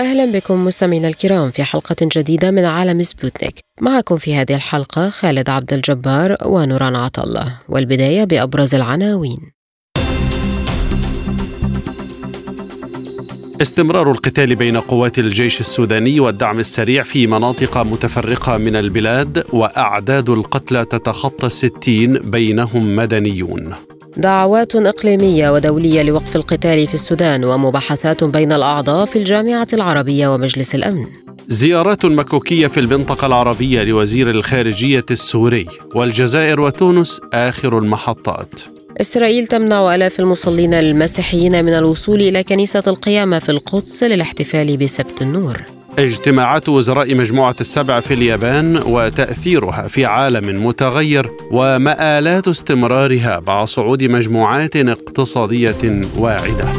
أهلا بكم مستمعينا الكرام في حلقة جديدة من عالم سبوتنيك. معكم في هذه الحلقة خالد عبد الجبار ونوران عطلة والبداية بأبرز العناوين. استمرار القتال بين قوات الجيش السوداني والدعم السريع في مناطق متفرقة من البلاد وأعداد القتلى تتخطى الستين بينهم مدنيون. دعوات إقليمية ودولية لوقف القتال في السودان ومباحثات بين الأعضاء في الجامعة العربية ومجلس الأمن. زيارات مكوكية في المنطقة العربية لوزير الخارجية السوري والجزائر وتونس آخر المحطات. إسرائيل تمنع آلاف المصلين المسيحيين من الوصول إلى كنيسة القيامة في القدس للاحتفال بسبت النور. اجتماعات وزراء مجموعة السبع في اليابان وتأثيرها في عالم متغير ومآلات استمرارها مع صعود مجموعات اقتصادية واعدة.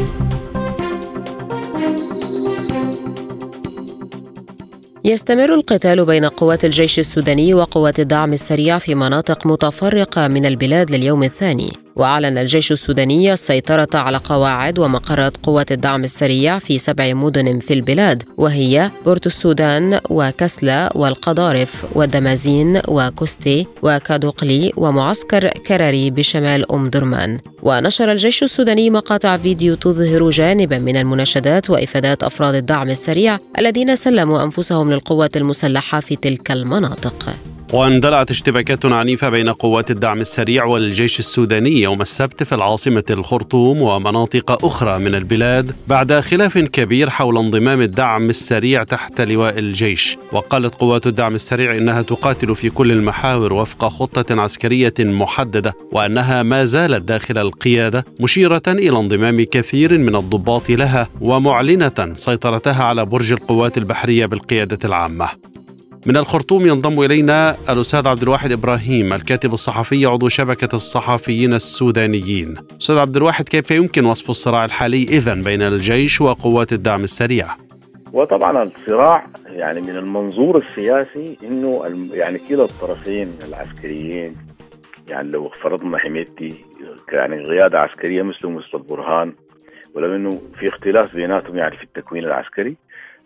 يستمر القتال بين قوات الجيش السوداني وقوات الدعم السريع في مناطق متفرقة من البلاد لليوم الثاني وأعلن الجيش السوداني السيطرة على قواعد ومقرات قوات الدعم السريع في سبع مدن في البلاد وهي بورت السودان وكسلا والقضارف والدمازين وكوستي وكادوقلي ومعسكر كراري بشمال أم درمان. ونشر الجيش السوداني مقاطع فيديو تظهر جانبا من المناشدات وإفادات أفراد الدعم السريع الذين سلموا أنفسهم للقوات المسلحة في تلك المناطق. واندلعت اشتباكات عنيفة بين قوات الدعم السريع والجيش السوداني يوم السبت في العاصمة الخرطوم ومناطق أخرى من البلاد بعد خلاف كبير حول انضمام الدعم السريع تحت لواء الجيش. وقالت قوات الدعم السريع إنها تقاتل في كل المحاور وفق خطة عسكرية محددة وأنها ما زالت داخل القيادة مشيرة إلى انضمام كثير من الضباط لها ومعلنة سيطرتها على برج القوات البحرية بالقيادة العامة. من الخرطوم ينضم إلينا الأستاذ عبد الواحد إبراهيم الكاتب الصحفي عضو شبكة الصحفيين السودانيين. أستاذ عبد الواحد كيف يمكن وصف الصراع الحالي اذا بين الجيش وقوات الدعم السريع؟ وطبعا الصراع يعني من المنظور السياسي إنه يعني كلا الطرفين العسكريين يعني لو فرضنا حميتي يعني قيادة عسكرية مثل مثل البرهان ولو إنه في اختلاف بيناتهم يعني في التكوين العسكري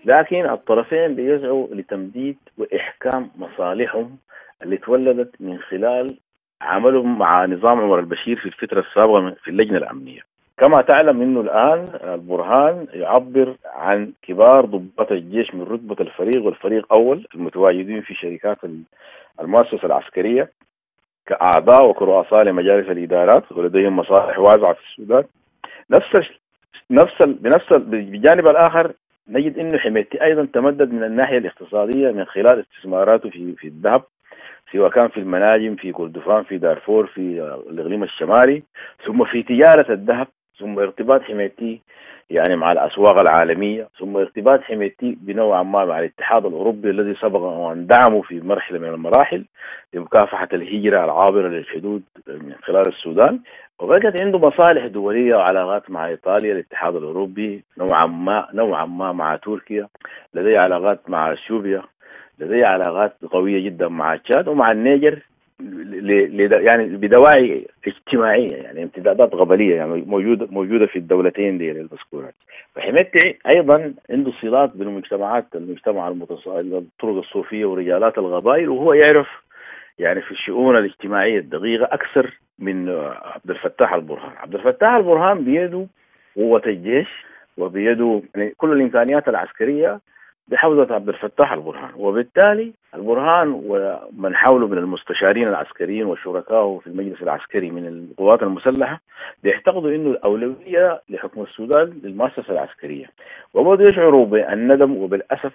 لكن الطرفين بيسعوا لتمديد وإحكام مصالحهم اللي تولدت من خلال عملهم مع نظام عمر البشير في الفترة السابقة في اللجنة الأمنية. كما تعلم انه الآن البرهان يعبر عن كبار ضباط الجيش من رتبة الفريق والفريق أول المتواجدين في شركات المؤسسة العسكرية كأعضاء وكرؤساء لمجالس الإدارات ولديهم مصالح واسعه في السودان. نفس نفس بنفس بالجانب الآخر نجد انه حميتي أيضا تمدد من الناحية الاقتصادية من خلال استثماراته في في الذهب سواء كان في المناجم في كردفان في دارفور في الإقليم الشمالي ثم في تجارة الذهب ثم ارتباط حميتي يعني مع الأسواق العالمية ثم ارتباط حميتي بنوعا ما مع الاتحاد الأوروبي الذي سبق وان دعمه في مرحلة من المراحل لمكافحة الهجرة العابرة للحدود من خلال السودان. وبقت عنده مصالح دولية وعلاقات مع إيطاليا الاتحاد الأوروبي نوعا ما نوعا ما مع تركيا لديه علاقات مع أثيوبيا لديه علاقات قوية جدا مع تشاد ومع النيجر يعني بدواعي اجتماعيه يعني امتدادات قبلية يعني موجودة موجودة في الدولتين دي المذكورات فحميتي أيضا عنده صلات بالمجتمعات المجتمع المتص... الطرق الصوفية ورجالات القبائل وهو يعرف يعني في الشؤون الاجتماعية الدقيقة أكثر من عبد الفتاح البرهان، عبد الفتاح البرهان بيده قوة الجيش وبيده يعني كل الإمكانيات العسكرية بحوزة عبد الفتاح البرهان. وبالتالي البرهان ومن حوله من المستشارين العسكريين وشركائه في المجلس العسكري من القوات المسلحة بيعتقدوا إنه الأولوية لحكم السودان للمؤسسة العسكرية. وبدأوا يشعروا بالندم وبالأسف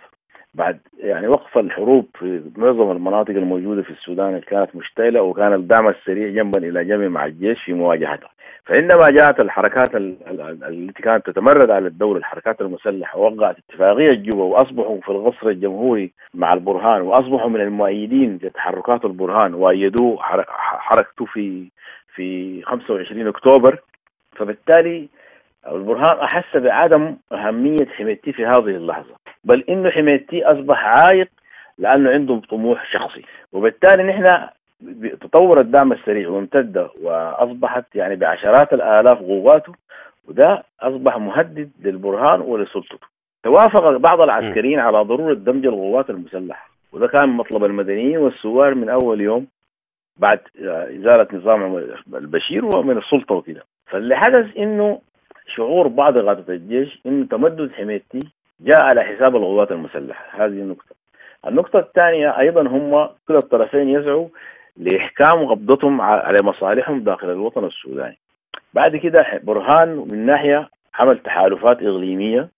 بعد يعني وقف الحروب في معظم المناطق الموجودة في السودان اللي كانت مشتعلة وكان الدعم السريع جنبا إلى جنب مع الجيش في مواجهتها. فعندما جاءت الحركات التي كانت تتمرد على الدولة الحركات المسلحة ووقعت اتفاقية جوبا وأصبحوا في القصر الجمهوري مع البرهان وأصبحوا من المؤيدين لتحركات البرهان وأيدوه حركته في في 25 أكتوبر. فبالتالي البرهان أحس بعدم أهمية حميتي في هذه اللحظة بل إنه حميتي أصبح عائق لأنه عنده طموح شخصي. وبالتالي نحن تطور الدعم السريع وامتد وأصبحت يعني بعشرات الآلاف قواته وده أصبح مهدد للبرهان ولسلطته. توافق بعض العسكريين على ضرورة دمج القوات المسلحة وده كان مطلب المدنيين والثوار من أول يوم بعد إزالة نظام البشير ومن السلطة وكده. فاللي حدث إنه شعور بعض قاده الجيش انه تمدد حميتي جاء على حساب القوات المسلحة. هذه النقطة. النقطة الثانية أيضا هم كل الطرفين يسعوا لإحكام قبضتهم على مصالحهم داخل الوطن السوداني. بعد كده برهان من ناحية عمل تحالفات إقليمية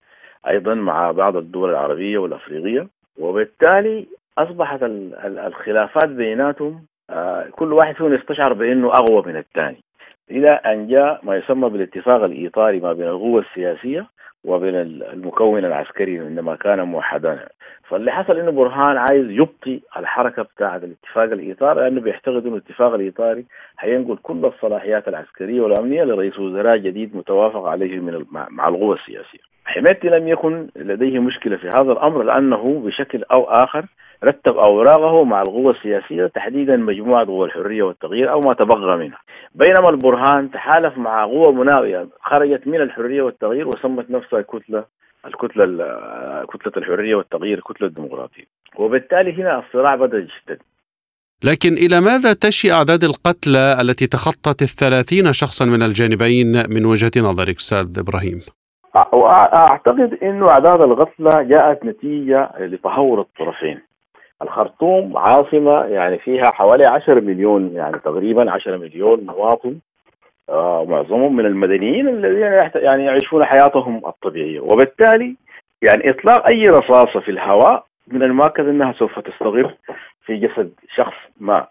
أيضا مع بعض الدول العربية والأفريقية. وبالتالي أصبحت الخلافات بيناتهم آه، كل واحد فيهم يستشعر بأنه أقوى من الثاني. إلى أن جاء ما يسمى بالاتفاق الإيطالي ما بين القوة السياسية وبين المكون العسكري عندما كان موحدا فاللي حصل إنه برهان عايز يبطي الحركة بتاعه الاتفاق الإطاري لأنه بيعتقد إنه الاتفاق الإطاري هينقل كل الصلاحيات العسكرية والأمنية لرئيس وزراء جديد متوافق عليه من مع القوى السياسية. حميتي لم يكن لديه مشكلة في هذا الأمر لأنه بشكل أو آخر رتب أوراقه مع القوى السياسية تحديدا مجموعة قوى الحرية والتغيير أو ما تبقى منها. بينما البرهان تحالف مع قوى مناوية خرجت من الحرية والتغيير وسمت نفسها كتله الكتلة كتلة الحرية والتغيير الكتله الديمقراطية وبالتالي هنا الصراع بدأ يشتد لكن إلى ماذا تشي أعداد القتلى التي تخطت الثلاثين شخصا من الجانبين من وجهة نظرك أستاذ إبراهيم؟ أعتقد أنه أعداد القتلى جاءت نتيجة لتهور الطرفين الخرطوم عاصمة يعني فيها حوالي 10 مليون يعني تقريبا 10 مليون مواطن آه معظمهم من المدنيين الذين يعني يعيشون حياتهم الطبيعية. وبالتالي يعني إطلاق أي رصاصة في الهواء من المؤكد أنها سوف تستغر في جسد شخص ما.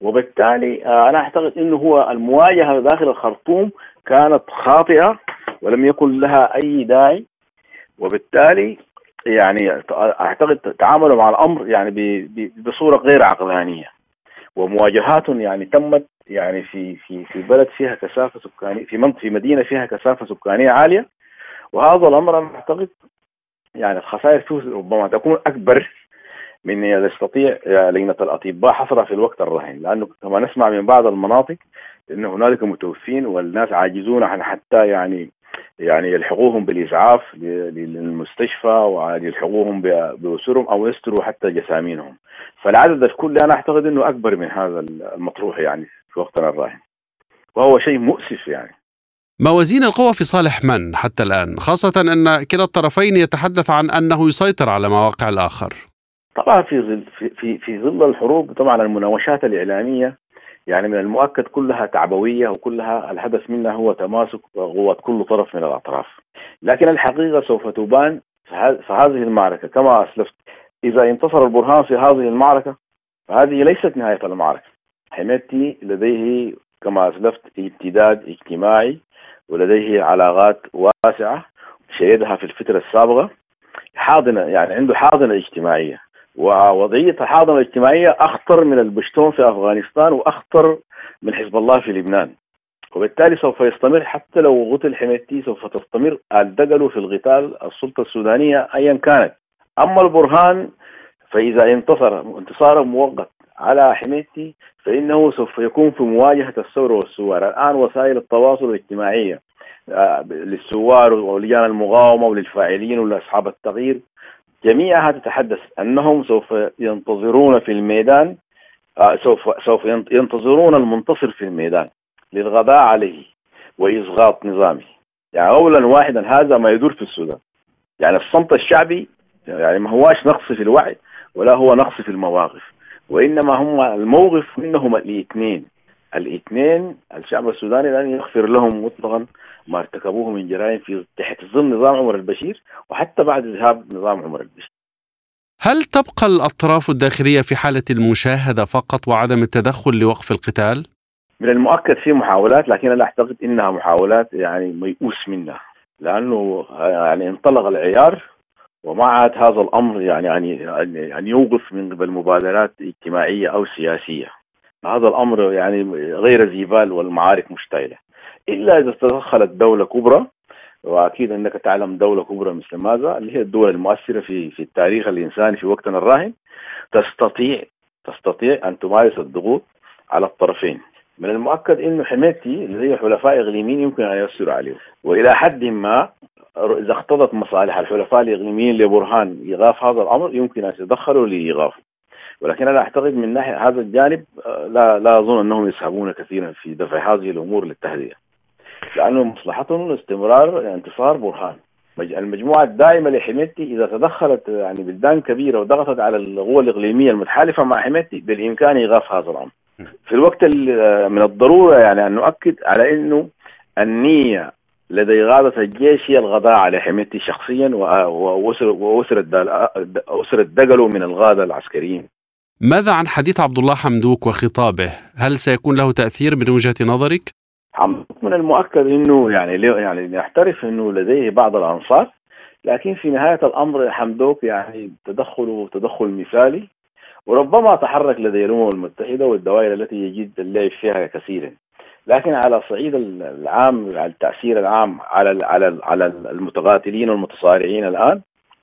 وبالتالي آه أنا أعتقد أنه هو المواجهة داخل الخرطوم كانت خاطئة ولم يكن لها أي داعي. وبالتالي يعني أعتقد تعاملوا مع الأمر يعني بصورة غير عقلانية. ومواجهات يعني تمت يعني في في في بلد فيها كثافة سكانية في منطقة في مدينة فيها كثافة سكانية عالية. وهذا الأمر أنا أعتقد يعني الخسائر فيه ربما تكون أكبر من يستطيع لجنة الأطباء حصرها في الوقت الراهن. لأنه كما نسمع من بعض المناطق إن هنالك متوفين والناس عاجزون عن حتى يعني يعني يلحقوهم بالاسعاف للمستشفى ويلحقوهم بأسرهم أو يستروا حتى جسامينهم. فالعدد الكلي أنا أعتقد إنه أكبر من هذا المطروح يعني في وقتنا الراهن. وهو شيء مؤسف يعني. موازين القوى في صالح من حتى الآن؟ خاصة أن كلا الطرفين يتحدث عن أنه يسيطر على مواقع الآخر. طبعا في ظل في في ظل الحروب طبعا المناوشات الإعلامية يعني من المؤكد كلها تعبوية وكلها الهدف منها هو تماسك قوة كل طرف من الأطراف. لكن الحقيقة سوف تبان في هذه المعركة كما أسلفت إذا انتصر البرهان في هذه المعركة فهذه ليست نهاية المعركة. حميتي لديه كما أسلفت امتداد اجتماعي ولديه علاقات واسعة شهدها في الفترة السابقة حاضنة يعني عنده حاضنة اجتماعية ووضعية الحاضنة الاجتماعية أخطر من البشتون في أفغانستان وأخطر من حزب الله في لبنان. وبالتالي سوف يستمر حتى لو قتل حميتي سوف تستمر الدقل في القتال السلطة السودانية أيا كانت. أما البرهان فإذا انتصر انتصارا مؤقت على حميتي فإنه سوف يكون في مواجهة الثورة والثوار الآن وسائل التواصل الاجتماعية آه، للثوار ولجان المقاومة وللفاعلين ولأصحاب التغيير جميعها تتحدث أنهم سوف ينتظرون في الميدان آه، سوف سوف ينتظرون المنتصر في الميدان للغضاء عليه واسقاط نظامه. يعني اولا واحدا هذا ما يدور في السودان. يعني الصمت الشعبي يعني ما هواش نقص في الوعي ولا هو نقص في المواقف وإنما هم الموقف منهم الاثنين الاثنين الشعب السوداني لن يغفر لهم مطلقا ما ارتكبوه من جرائم في تحت ظل نظام عمر البشير وحتى بعد ذهاب نظام عمر البشير هل تبقى الأطراف الداخلية في حالة المشاهدة فقط وعدم التدخل لوقف القتال؟ من المؤكد في محاولات لكن أنا أعتقد إنها محاولات يعني ميؤوس منها لأنه يعني انطلق العيار وما عاد هذا الأمر يعني يعني يعني يوقف من قبل مبادرات اجتماعية أو سياسية هذا الأمر يعني غير ذي بال والمعارك مشتعله إلا إذا تدخلت دولة كبرى وأكيد إنك تعلم دولة كبرى مثل ماذا؟ اللي هي الدول المؤثرة في في التاريخ الإنساني في وقتنا الراهن. تستطيع تستطيع أن تمارس الضغوط على الطرفين. من المؤكد إنه حمايتي لديه حلفاء إقليميين يمكن أن يؤثروا عليه وإلى حد ما إذا اقتضت مصالح الحلفاء الإقليميين لبرهان ايقاف هذا الأمر يمكن أن يتدخلوا لايقافه ولكن أنا أعتقد من ناحية هذا الجانب آه، لا لا أظن أنهم يسحبون كثيرا في دفع هذه الأمور للتهدئة. لأنه مصلحتهم استمرار انتصار برهان. المجموعة الدائمة لحميتي إذا تدخلت يعني بلدان كبيرة وضغطت على القوى الإقليمية المتحالفة مع حميتي بالإمكان ايقاف هذا الأمر. في الوقت من الضرورة يعني أن نؤكد على إنه النية لدى غادة الجيش هي الغضاء على حميتي شخصيا وأسرة أسرة دقلوا من الغادة العسكريين. ماذا عن حديث عبد الله حمدوك وخطابه؟ هل سيكون له تأثير من وجهة نظرك؟ من المؤكد إنه يعني يعني نعترف إنه لديه بعض الانصار لكن في نهاية الأمر حمدوك يعني تدخله تدخل مثالي وربما تحرك لدى الأمم المتحدة والدوائر التي يجد اللعب فيها كثيرا لكن على الصعيد العام على التأثير العام على على على المتقاتلين والمتصارعين الآن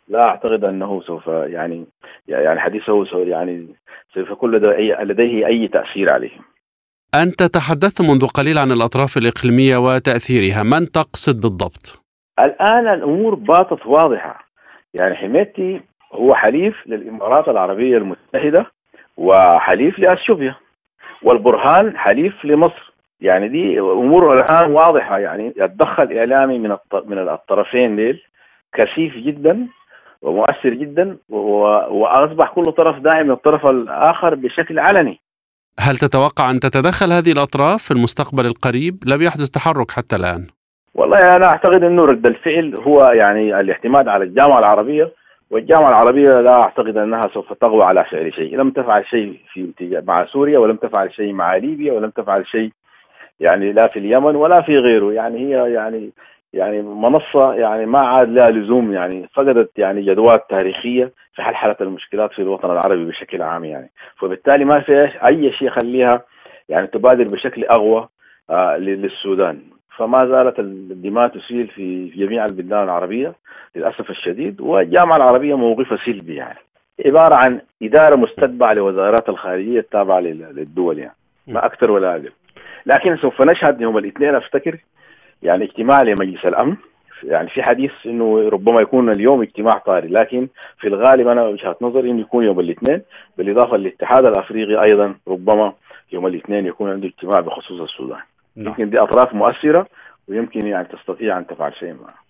لا أعتقد أنه سوف يعني يعني حديثه يعني سوف يكون لديه أي تأثير عليهم أنت تحدثت منذ قليل عن الأطراف الإقليمية وتأثيرها. من تقصد بالضبط؟ الآن الأمور باتت واضحة. يعني حميتي هو حليف للإمارات العربية المتحدة وحليف لأثيوبيا والبرهان حليف لمصر. يعني دي أمور الآن واضحة. يعني يتدخل إعلامي من من الطرفين ديل كثيف جدا. ومؤثر جدا وأصبح كل طرف داعم للطرف الآخر بشكل علني. هل تتوقع أن تتدخل هذه الأطراف في المستقبل القريب؟ لم يحدث تحرك حتى الآن. والله أنا أعتقد أنه رد الفعل هو يعني الاعتماد على الجامعة العربية والجامعة العربية لا أعتقد أنها سوف تغوى على فعل شيء. لم تفعل شيء في مع سوريا ولم تفعل شيء مع ليبيا ولم تفعل شيء يعني لا في اليمن ولا في غيره. يعني هي يعني يعني منصة يعني ما عاد لها لزوم يعني فقدت يعني جدوات تاريخية في حل حالة المشكلات في الوطن العربي بشكل عام يعني. فبالتالي ما في أي شيء يخليها يعني تبادر بشكل أقوى آه للسودان. فما زالت الدماء تسيل في جميع البلدان العربية للأسف الشديد والجامعة العربية موقفها سلبي يعني. عبارة عن إدارة مستتبعة لوزارات الخارجية التابعة للدول يعني. ما أكثر ولا أقل. لكن سوف نشهد يوم الاثنين أفتكر يعني اجتماع لمجلس الأمن. يعني في حديث إنه ربما يكون اليوم اجتماع طارئ لكن في الغالب أنا وجهة نظري إنه يكون يوم الاثنين. بالإضافة للاتحاد الأفريقي أيضا ربما يوم الاثنين يكون عنده اجتماع بخصوص السودان. نعم. يمكن دي أطراف مؤثرة ويمكن يعني تستطيع أن تفعل شيء معه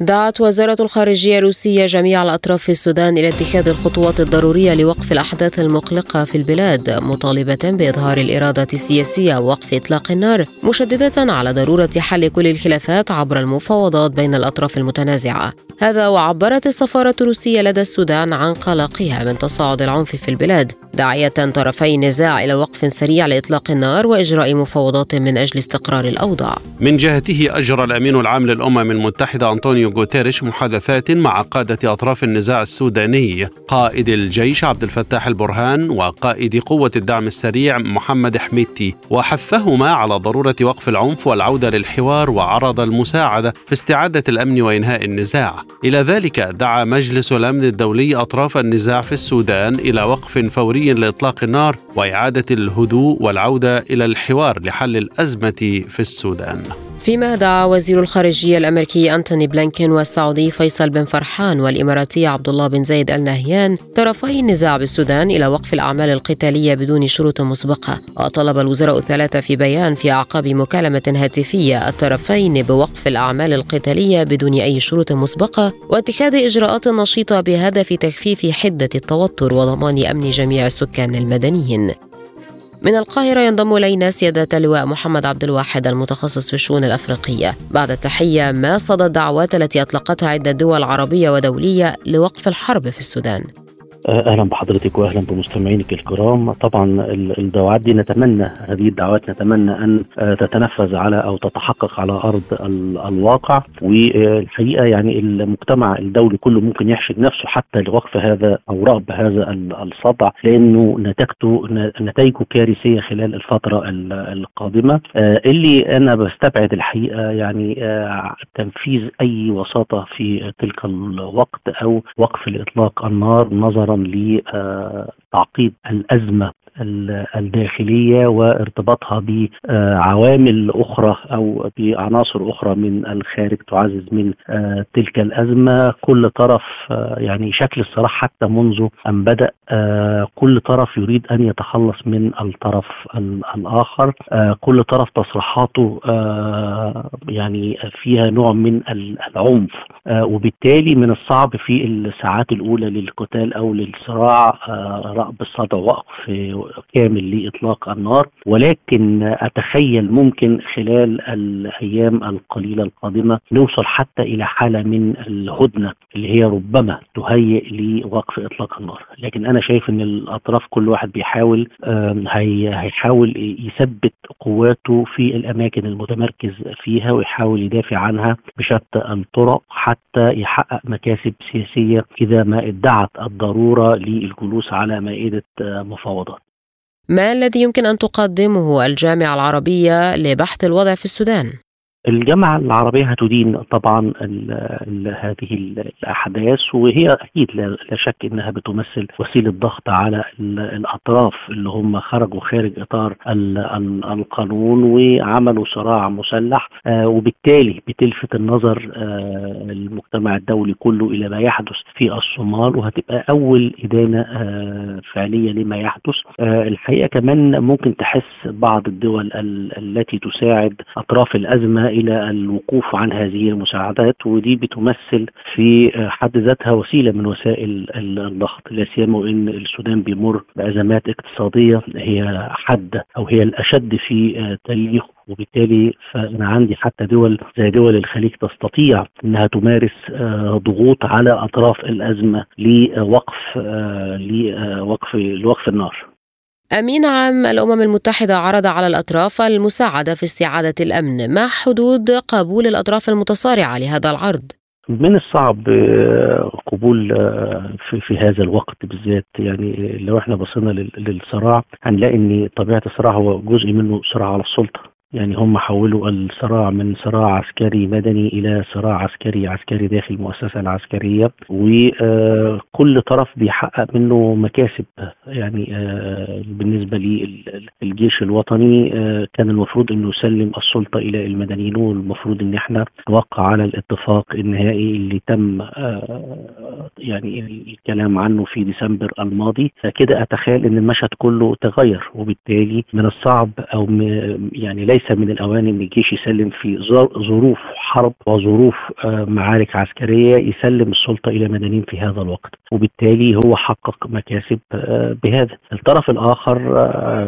دعت وزارة الخارجية الروسية جميع الأطراف في السودان إلى اتخاذ الخطوات الضرورية لوقف الأحداث المقلقة في البلاد مطالبة بإظهار الإرادة السياسية ووقف إطلاق النار مشددة على ضرورة حل كل الخلافات عبر المفاوضات بين الأطراف المتنازعة. هذا وعبرت السفارة الروسية لدى السودان عن قلقها من تصاعد العنف في البلاد داعية طرفي النزاع إلى وقف سريع لإطلاق النار وإجراء مفاوضات من أجل استقرار الأوضاع. من جهته أجرى الأمين العام للأمم المتحدة أنطونيو غوتيريش محادثات مع قادة أطراف النزاع السوداني. قائد الجيش عبد الفتاح البرهان وقائد قوة الدعم السريع محمد حميتي وحثهما على ضرورة وقف العنف والعودة للحوار وعرض المساعدة في استعادة الأمن وإنهاء النزاع. إلى ذلك دعا مجلس الأمن الدولي أطراف النزاع في السودان إلى وقف فوري لإطلاق النار وإعادة الهدوء والعودة إلى الحوار لحل الأزمة في السودان. فيما دعا وزير الخارجية الأمريكي أنتوني بلينكين والسعودي فيصل بن فرحان والإماراتي عبد الله بن زايد آل نهيان طرفي النزاع بالسودان إلى وقف الأعمال القتالية بدون شروط مسبقة. وطلب الوزراء الثلاثة في بيان في أعقاب مكالمة هاتفية الطرفين بوقف الأعمال القتالية بدون أي شروط مسبقة واتخاذ إجراءات نشيطة بهدف تخفيف حدة التوتر وضمان أمن جميع السكان المدنيين. من القاهرة ينضم إلينا سيادة اللواء محمد عبد الواحد المتخصص في الشؤون الأفريقية. بعد التحية ما صدى الدعوات التي أطلقتها عدة دول عربية ودولية لوقف الحرب في السودان. أهلا بحضرتك واهلا بمستمعينك الكرام. طبعا الدعوات دي نتمنى هذه الدعوات نتمنى أن تتنفذ على أو تتحقق على أرض الواقع. والحقيقة يعني المجتمع الدولي كله ممكن يحشد نفسه حتى لوقف هذا أو رغب هذا الصدع لأنه نتيجته نتائجه كارثية خلال الفترة القادمة. اللي أنا بستبعد الحقيقة يعني تنفيذ أي وساطة في تلك الوقت أو وقف لإطلاق النار نظرا لتعقيد الأزمة. الداخلية وارتباطها بعوامل أخرى أو بعناصر أخرى من الخارج تعزز من تلك الأزمة. كل طرف يعني شكل الصراع حتى منذ أن بدأ كل طرف يريد أن يتخلص من الطرف الآخر. كل طرف تصريحاته يعني فيها نوع من العنف. وبالتالي من الصعب في الساعات الأولى للقتال أو للصراع رأب الصدع وقف كامل لإطلاق النار ولكن أتخيل ممكن خلال الأيام القليلة القادمة نوصل حتى إلى حالة من الهدنة اللي هي ربما تهيئ لوقف إطلاق النار. لكن أنا شايف إن الأطراف كل واحد بيحاول هيحاول يثبت قواته في الأماكن المتمركز فيها ويحاول يدافع عنها بشتى الطرق حتى يحقق مكاسب سياسية إذا ما ادعت الضرورة للجلوس على مائدة مفاوضات. ما الذي يمكن أن تقدمه الجامعة العربية لبحث الوضع في السودان؟ الجامعة العربية هتدين طبعا ال ال هذه الأحداث وهي أكيد لا شك أنها بتمثل وسيلة ضغط على الأطراف اللي هم خرجوا خارج إطار ال ال القانون وعملوا صراع مسلح آه وبالتالي بتلفت النظر آه المجتمع الدولي كله إلى ما يحدث في الصومال وهتبقى أول إدانة آه فعلية لما يحدث. الحقيقة كمان ممكن تحس بعض الدول التي تساعد أطراف الأزمة إلى الوقوف عن هذه المساعدات ودي بتمثل في حد ذاتها وسيلة من وسائل الضغط لا سيما وان السودان بيمر بأزمات اقتصادية هي حادة أو هي الأشد في تاريخه وبالتالي فأنا عندي حتى دول زي دول الخليج تستطيع إنها تمارس ضغوط على أطراف الأزمة لوقف لوقف لوقف النار. أمين عام الأمم المتحدة عرض على الأطراف المساعدة في استعادة الأمن ما حدود قبول الأطراف المتصارعة لهذا العرض؟ من الصعب قبول في, في هذا الوقت بالذات يعني لو إحنا بصينا للصراع هنلاقي إن طبيعة الصراع هو جزء منه صراع على السلطة يعني هم حولوا الصراع من صراع عسكري مدني إلى صراع عسكري عسكري داخل المؤسسه العسكرية. وكل طرف بيحقق منه مكاسب. يعني بالنسبة للجيش الوطني كان المفروض إنه يسلم السلطة إلى المدنيين والمفروض إن إحنا نوقع على الاتفاق النهائي اللي تم يعني الكلام عنه في ديسمبر الماضي. كده أتخيل إن المشهد كله تغير وبالتالي من الصعب أو يعني ليس ليس من الأوان إن الجيش يسلم في ظروف حرب وظروف معارك عسكرية يسلم السلطة إلى مدنيين في هذا الوقت. وبالتالي هو حقق مكاسب بهذا. الطرف الآخر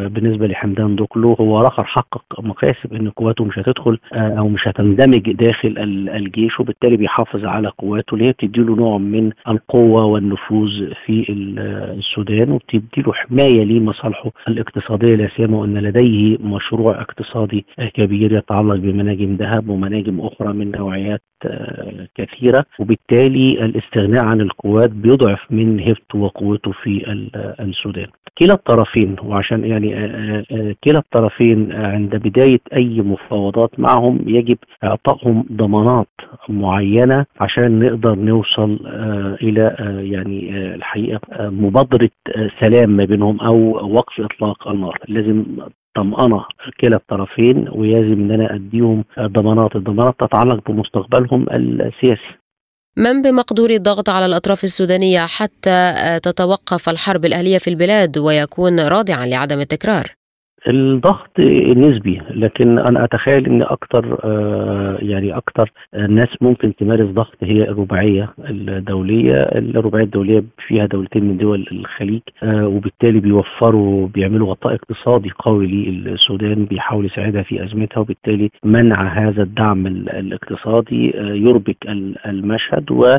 بالنسبة لحمدان دوكلو هو الآخر حقق مكاسب إن قواته مش هتدخل أو مش هتندمج داخل الجيش وبالتالي بيحافظ على قواته اللي هي بتديله نوع من القوة والنفوذ في السودان وبتديله حماية لمصالحه الاقتصادية. لا سيما وان لديه مشروع اقتصادي كبير يتعلق بمناجم ذهب ومناجم أخرى من نوعيات كثيرة وبالتالي الاستغناء عن القوات بيضعف من هبته وقوته في السودان. كلا الطرفين وعشان يعني كلا الطرفين عند بداية أي مفاوضات معهم يجب إعطائهم ضمانات معينة عشان نقدر نوصل إلى يعني الحقيقة مبادرة سلام ما بينهم أو وقف إطلاق النار لازم طمأنة كلا الطرفين ويجب إن أنا أديهم ضمانات، الضمانات تتعلق بمستقبلهم السياسي. من بمقدور الضغط على الأطراف السودانية حتى تتوقف الحرب الأهلية في البلاد ويكون رادعا لعدم التكرار؟ الضغط نسبي لكن أنا أتخيل إن أكتر آه، يعني أكتر الناس ممكن تمارس ضغط هي الرباعية الدولية. الرباعية الدولية فيها دولتين من دول الخليج آه، وبالتالي بيوفروا بيعملوا غطاء اقتصادي قوي للسودان بيحاول يساعدها في أزمتها وبالتالي منع هذا الدعم الاقتصادي آه، يربك المشهد و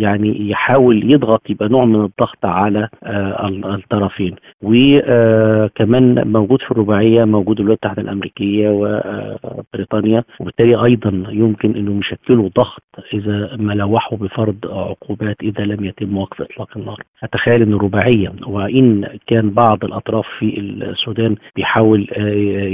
يعني يحاول يضغط يبقى نوع من الضغط على الطرفين. وكمان موجود في الرباعية موجود الولايات المتحده الأمريكية وبريطانيا وبالتالي أيضا يمكن انه يشكلوا ضغط إذا ما لوحوا بفرض عقوبات إذا لم يتم وقف إطلاق النار. أتخيل إن الرباعية وإن كان بعض الأطراف في السودان بيحاول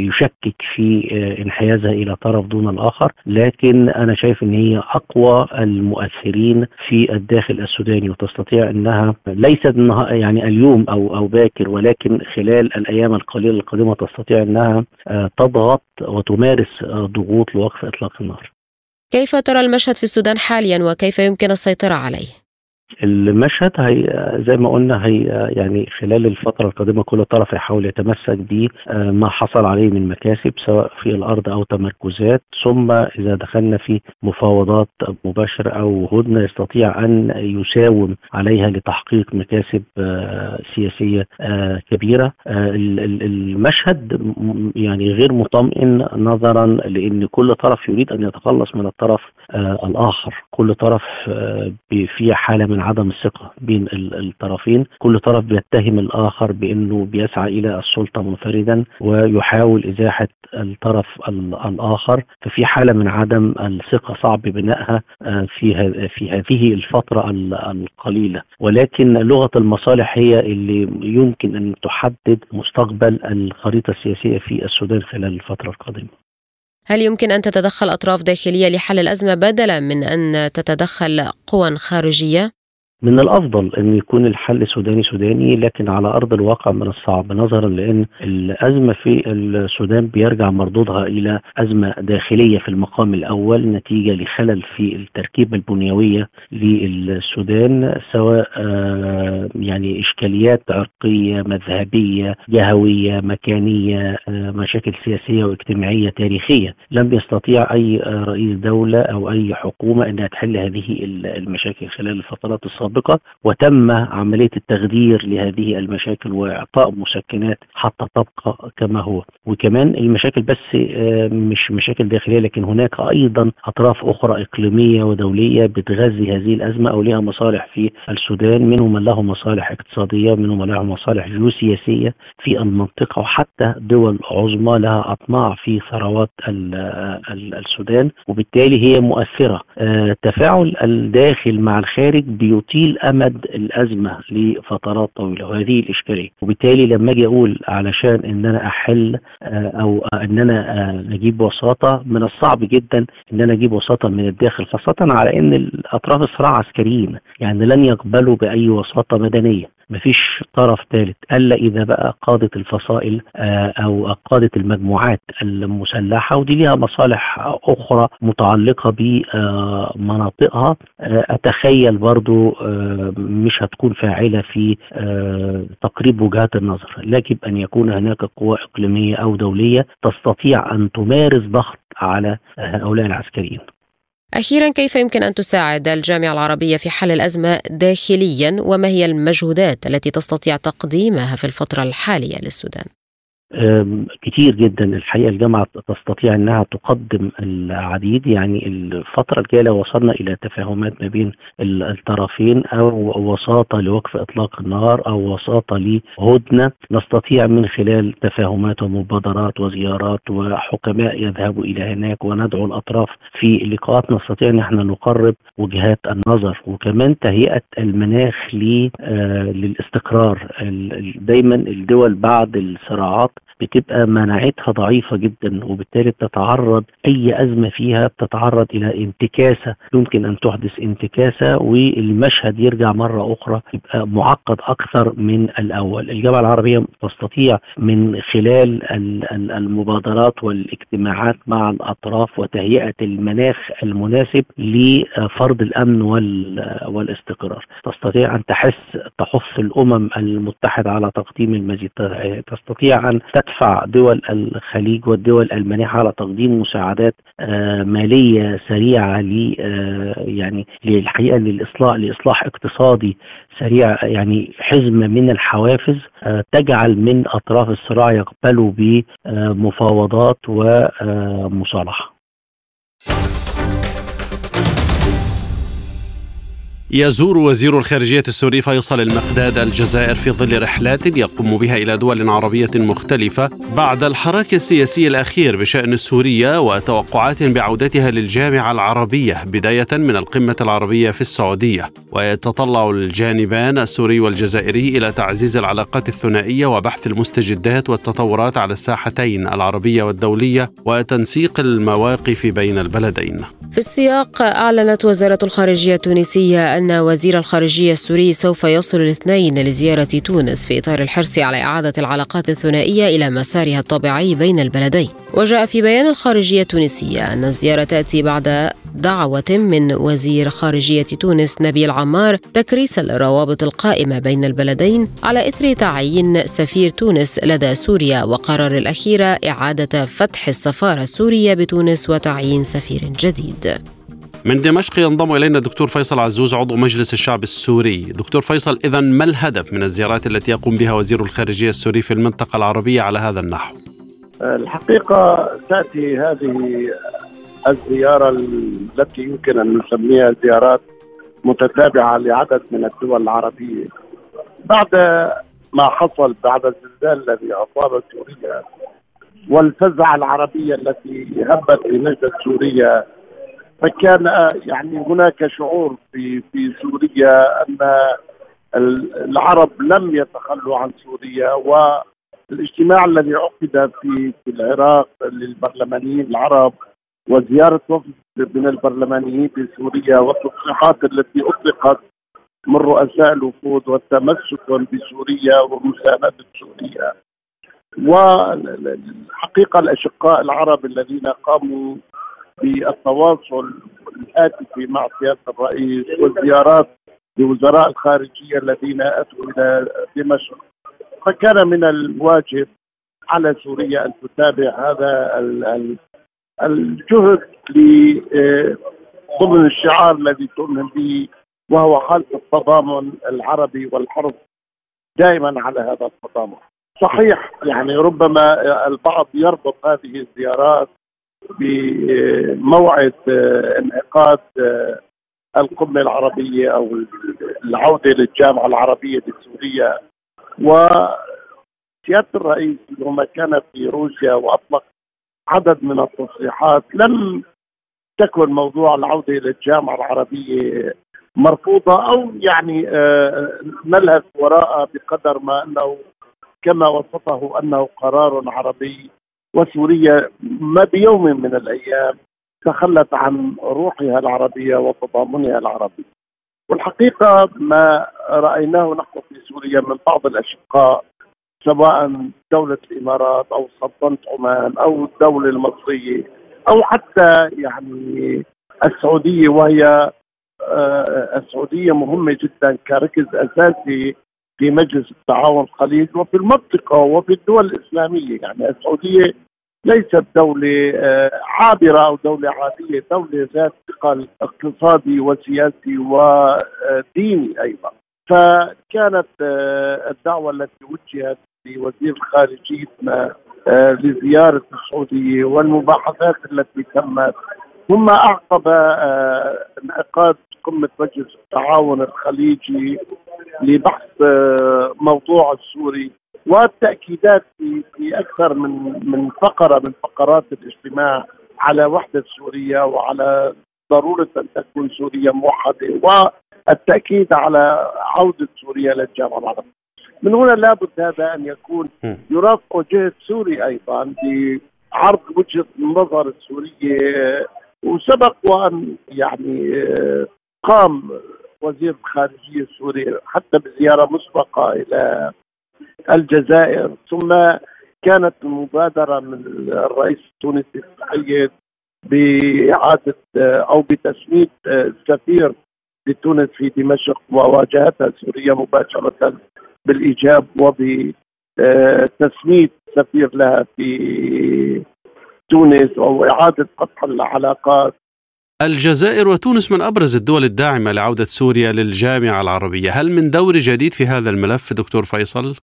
يشكك في انحيازها إلى طرف دون الآخر لكن أنا شايف إن هي أقوى المؤثرين في الداخل السوداني وتستطيع إنها ليست يعني اليوم أو أو باكر ولكن خلال الأيام القليلة القادمه تستطيع إنها آه، تضغط وتمارس آه، ضغوط لوقف إطلاق النار. كيف ترى المشهد في السودان حاليا وكيف يمكن السيطرة عليه؟ المشهد هي زي ما قلنا هي يعني خلال الفترة القادمة كل طرف يحاول يتمسك بما حصل عليه من مكاسب سواء في الأرض أو تمركزات. ثم إذا دخلنا في مفاوضات مباشرة أو هدنة يستطيع أن يساوم عليها لتحقيق مكاسب آه، سياسية آه، كبيرة. آه، المشهد يعني غير مطمئن نظرا لأن كل طرف يريد أن يتخلص من الطرف الآخر. كل طرف في حالة من عدم الثقة بين الطرفين. كل طرف بيتهم الآخر بأنه بيسعى إلى السلطة منفردا ويحاول إزاحة الطرف الآخر. ففي حالة من عدم الثقة صعب بنائها آه، في في هذه الفترة القليلة. ولكن لغة المصالح هي اللي يمكن أن تحدد مستقبل الخريطة السياسية في السودان خلال الفترة القادمة. هل يمكن أن تتدخل أطراف داخلية لحل الأزمة بدلا من أن تتدخل قوى خارجية؟ من الأفضل أن يكون الحل سوداني سوداني لكن على أرض الواقع من الصعب نظرا لأن الأزمة في السودان بيرجع مردودها إلى أزمة داخلية في المقام الأول نتيجة لخلل في التركيبة البنيوية للسودان سواء آه، يعني إشكاليات عرقية مذهبية جهوية مكانية آه، مشاكل سياسية واجتماعية تاريخية. لم يستطيع أي رئيس دولة أو أي حكومة انها تحل هذه المشاكل خلال الفترات السابقه وتم عملية التخدير لهذه المشاكل وإعطاء مسكنات حتى تبقى كما هو. وكمان المشاكل بس آه، مش مشاكل داخلية لكن هناك أيضا أطراف أخرى إقليمية ودولية بتغذي هذه الأزمة أو لها مصالح في السودان منهم من له مصالح اقتصادية منهم من له مصالح جيوسياسية في المنطقة وحتى دول عظمى لها أطماع في ثروات السودان وبالتالي هي مؤثرة. آه، تفاعل الداخل مع الخارج بيطيل تطيل أمد الأزمة لفترات طويلة وهذه الإشكالية. وبالتالي لما أجي أقول علشان إن أنا أحل آه، أو إن أنا آه، أجيب وساطة من الصعب جدا إن أنا أجيب وساطة من الداخل خاصة على إن الأطراف الصراع عسكريين. يعني لن يقبلوا بأي وساطة مدنية. مفيش طرف ثالث ألا إذا بقى قادة الفصائل آه، أو قادة المجموعات المسلحة ودي ليها مصالح أخرى متعلقة بمناطقها. آه، أتخيل برضو آه، مش هتكون فاعلة في تقريب وجهات النظر لكن أن يكون هناك قوى إقليمية أو دولية تستطيع أن تمارس ضغط على هؤلاء العسكريين. أخيرا كيف يمكن أن تساعد الجامعة العربية في حل الأزمة داخليا وما هي المجهودات التي تستطيع تقديمها في الفترة الحالية للسودان؟ كتير جدا. الحقيقة الجامعة تستطيع إنها تقدم العديد يعني الفترة الجاية لو وصلنا إلى تفاهمات ما بين الطرفين أو وساطة لوقف إطلاق النار أو وساطة لهدنة نستطيع من خلال تفاهمات ومبادرات وزيارات وحكماء يذهبوا إلى هناك وندعو الأطراف في لقاءات. نستطيع إن إحنا نقرب وجهات النظر وكمان تهيئة المناخ آه، للاستقرار. دايما الدول بعد الصراعات بتبقى مناعتها ضعيفة جدا وبالتالي بتتعرض أي أزمة فيها بتتعرض إلى انتكاسة. يمكن أن تحدث انتكاسة والمشهد يرجع مرة أخرى يبقى معقد أكثر من الأول. الجامعة العربية تستطيع من خلال المبادرات والاجتماعات مع الأطراف وتهيئة المناخ المناسب لفرض الأمن والاستقرار. تستطيع أن تحس تحث الأمم المتحدة على تقديم المزيد تستطيع أن تدفع دول الخليج والدول المانحه على تقديم مساعدات آه، مالية سريعة ل آه، يعني للحقيقة للإصلاح لإصلاح اقتصادي سريع يعني حزمه من الحوافز آه، تجعل من أطراف الصراع يقبلوا بمفاوضات ومصالحه. يزور وزير الخارجية السوري فيصل المقداد الجزائر في ظل رحلات يقوم بها إلى دول عربية مختلفة بعد الحراك السياسي الأخير بشأن سوريا وتوقعات بعودتها للجامعة العربية بداية من القمة العربية في السعودية. ويتطلع الجانبان السوري والجزائري إلى تعزيز العلاقات الثنائية وبحث المستجدات والتطورات على الساحتين العربية والدولية وتنسيق المواقف بين البلدين. في السياق أعلنت وزارة الخارجية التونسية أن وزير الخارجية السوري سوف يصل الاثنين لزيارة تونس في إطار الحرص على إعادة العلاقات الثنائية إلى مسارها الطبيعي بين البلدين. وجاء في بيان الخارجية التونسية أن الزيارة تأتي بعد دعوة من وزير خارجية تونس نبيل عمار تكريس الروابط القائمة بين البلدين على إثر تعيين سفير تونس لدى سوريا وقرار الأخير إعادة فتح السفارة السورية بتونس وتعيين سفير جديد. من دمشق ينضم إلينا الدكتور فيصل عزوز عضو مجلس الشعب السوري، دكتور فيصل اذا ما الهدف من الزيارات التي يقوم بها وزير الخارجية السوري في المنطقة العربية على هذا النحو؟ الحقيقة تأتي هذه الزيارة التي يمكن أن نسميها زيارات متتابعة لعدد من الدول العربية بعد ما حصل بعد الزلزال الذي أصاب سوريا والفزعة العربية التي هبت في سوريا فكان يعني هناك شعور في في سوريا أن العرب لم يتخلوا عن سوريا والاجتماع الذي عقد في في العراق للبرلمانيين العرب وزياره وفد من البرلمانيين في سوريا والتصريحات التي أطلقت من رؤساء الوفود والتمسك بسوريا ومساندة سوريا. والحقيقة الأشقاء العرب الذين قاموا بالتواصل الهاتفي مع سيادة الرئيس والزيارات لوزراء الخارجية الذين أتوا إلى دمشق. فكان من الواجب على سوريا أن تتابع هذا الجهد ضمن الشعار الذي تؤمن به وهو خلق التضامن العربي والحرص دائما على هذا التضامن. صحيح يعني ربما البعض يربط هذه الزيارات بموعد آه، انعقاد آه، القمة العربية أو العودة للجامعة العربية بسوريا وسيادة الرئيس يوم كان في روسيا وأطلق عدد من التصريحات لم تكن موضوع العودة إلى الجامعة العربية مرفوضة أو يعني آه، نلهث وراء بقدر ما أنه كما وصفه أنه قرار عربي. وسوريا ما بيوم من الأيام تخلت عن روحها العربية وتضامنها العربي. والحقيقة ما رأيناه نحن في سوريا من بعض الأشقاء سواء دولة الإمارات أو سلطنة عمان أو الدولة المصرية أو حتى يعني السعودية وهي آه، السعودية مهمة جدا كركز أساسي في مجلس التعاون الخليج وفي المنطقة وفي الدول الإسلامية. يعني السعودية ليست دولة آه، عابرة أو دولة عادية. دولة ذات ثقل اقتصادي وسياسي وديني أيضا. فكانت آه، الدعوة التي وجهت لوزير خارجيتنا آه، لزيارة السعودية والمباحثات التي تمت ثم أعقب انعقاد قمة مجلس التعاون الخليجي لبحث موضوع السوري والتأكيدات في أكثر من من فقرة من فقرات الاجتماع على وحدة سوريا وعلى ضرورة أن تكون سوريا موحدة والتأكيد على عودة سوريا للجامعة العربية. من هنا لابد هذا أن يكون يرافق جهد سوري أيضا بعرض وجهة النظر السورية وسبق وأن يعني قام وزير الخارجية السوري حتى بزيارة مسبقة إلى الجزائر ثم كانت المبادرة من الرئيس التونسي السعيد بإعادة أو بتسميه السفير لتونس في دمشق وواجهتها سوريا مباشرة بالإيجاب وبتسميه سفير لها في تونس أو اعاده فتح العلاقات الجزائر وتونس من أبرز الدول الداعمة لعودة سوريا للجامعة العربية، هل من دور جديد في هذا الملف دكتور فيصل؟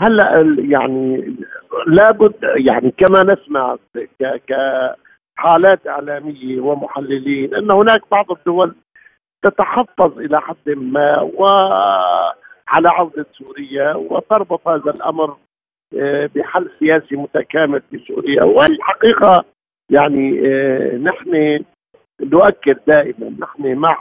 هلأ يعني لابد يعني كما نسمع كحالات إعلامية ومحللين أن هناك بعض الدول تتحفظ إلى حد ما وعلى عودة سوريا وتربط هذا الأمر بحل سياسي متكامل في سوريا. والحقيقة يعني آه، نحن نؤكد دائما نحن مع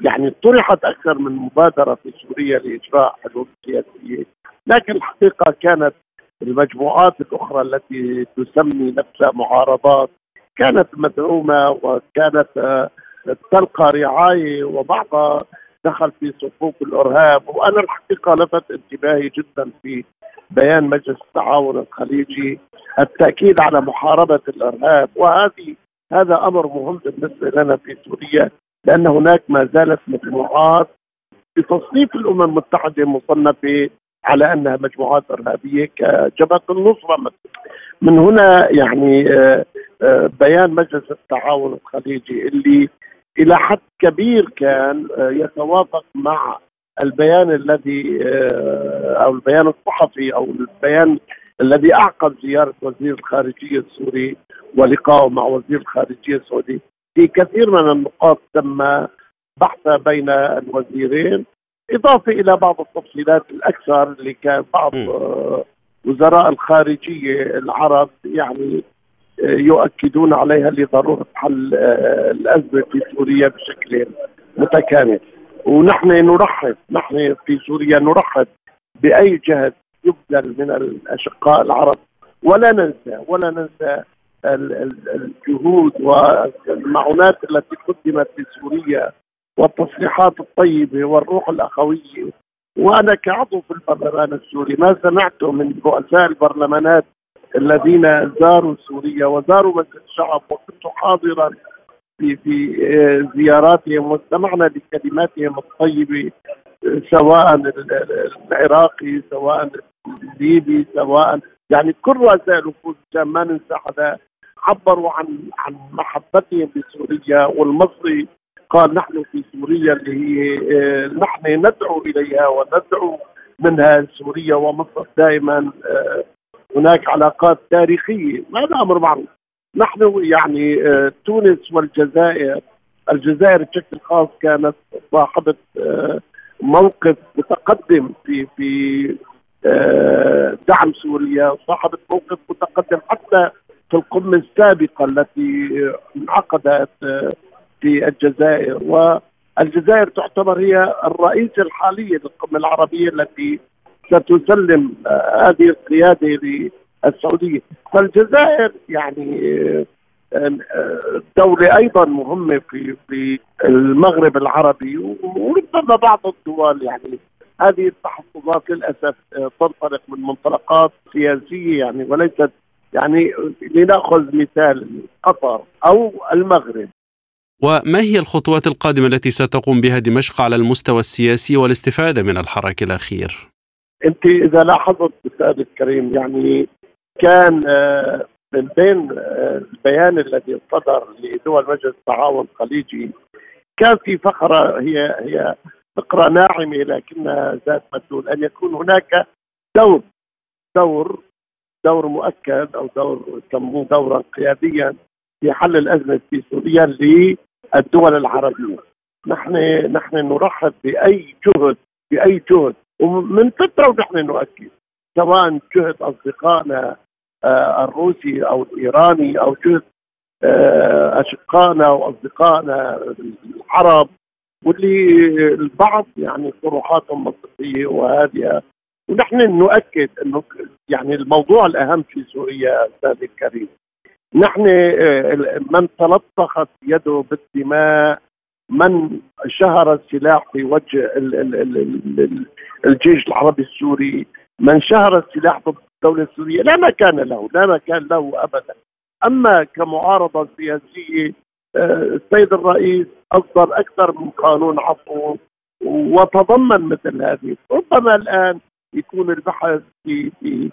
يعني طرحت أكثر من مبادرة في سوريا لإجراء حلول سياسية. لكن الحقيقة كانت المجموعات الأخرى التي تسمي نفسها معارضات كانت مدعومة وكانت آه، تلقى رعاية وبعضها دخل في صفوف الإرهاب. وأنا الحقيقة لفت انتباهي جدا في بيان مجلس التعاون الخليجي التأكيد على محاربة الإرهاب. وهذه هذا أمر مهم بالنسبة لنا في سوريا لأن هناك ما زالت مجموعات في تصنيف الأمم المتحدة مصنفة على أنها مجموعات إرهابية كجبهة النصره من هنا يعني آه، آه، بيان مجلس التعاون الخليجي اللي إلى حد كبير كان آه، يتوافق مع البيان الذي أو البيان الصحفي أو البيان الذي أعقب زيارة وزير الخارجية السوري ولقائه مع وزير الخارجية السعودي. في كثير من النقاط تم بحثها بين الوزيرين إضافة إلى بعض التفصيلات الأكثر اللي كان بعض آه، وزراء الخارجية العرب يعني آه، يؤكدون عليها لضرورة حل آه، الأزمة في سوريا بشكل متكامل. ونحن نرحب نحن في سوريا نرحب بأي جهد يبذل من الأشقاء العرب. ولا ننسى ولا ننسى الجهود والمعونات التي قدمت لسوريا والتصريحات الطيبة والروح الأخوية. وأنا كعضو في البرلمان السوري ما سمعته من رؤساء البرلمانات الذين زاروا سوريا وزاروا مجلس الشعب وكنت حاضرا في في آه، زياراتهم واستمعنا لكلماتهم الطيبة سواء العراقي سواء الليبي سواء يعني كل رؤساء الوفود ما ننسى حدا عبروا عن عن محبتهم لسوريا والمصري قال نحن في سوريا اللي هي آه، نحن ندعو إليها وندعو منها سوريا ومصر دائما آه، هناك علاقات تاريخية هذا أمر معروف. نحن يعني آه، تونس والجزائر الجزائر بشكل خاص كانت صاحبة موقف متقدم في في دعم سوريا صاحبة موقف متقدم حتى في القمة السابقة التي انعقدت في الجزائر. والجزائر تعتبر هي الرئيسة الحالية للقمة العربية التي ستسلم آه، هذه القيادة للسعودية فالجزائر يعني دولة أيضا مهمة في في المغرب العربي وربما بعض الدول يعني هذه التحفظات للأسف آه، تنطلق من منطلقات سياسية يعني وليست يعني لنأخذ مثال قطر أو المغرب وما هي الخطوات القادمة التي ستقوم بها دمشق على المستوى السياسي والاستفادة من الحراك الأخير؟ أنت إذا لاحظت أستاذ الكريم يعني كان آه، من بين آه، البيان الذي صدر لدول مجلس التعاون الخليجي كان في فقرة هي هي فقرة ناعمة لكنها ذات مدلول أن يكون هناك دور دور دور مؤكد أو دور يسموه دورا قياديا في حل الأزمة في سوريا الدول العربية. نحن نحن نرحب بأي جهد بأي جهد ومن فترة ونحن نؤكد سواء جهد أصدقائنا آه، الروسي أو الإيراني أو جهد آه، أشقائنا وأصدقائنا العرب واللي البعض يعني طروحاتهم منطقية وهادئة ونحن نؤكد إنه يعني الموضوع الأهم في سوريا أستاذ الكريم. نحن آه، من تلطخت يده بالدماء من شهر السلاح في وجه الجيش العربي السوري من شهر السلاح ضد الدولة السورية لا مكان له لا مكان له أبدا. أما كمعارضة سياسية آه، السيد الرئيس أصدر أكثر من قانون عفو وتضمن مثل هذه. ربما الآن يكون البحث في في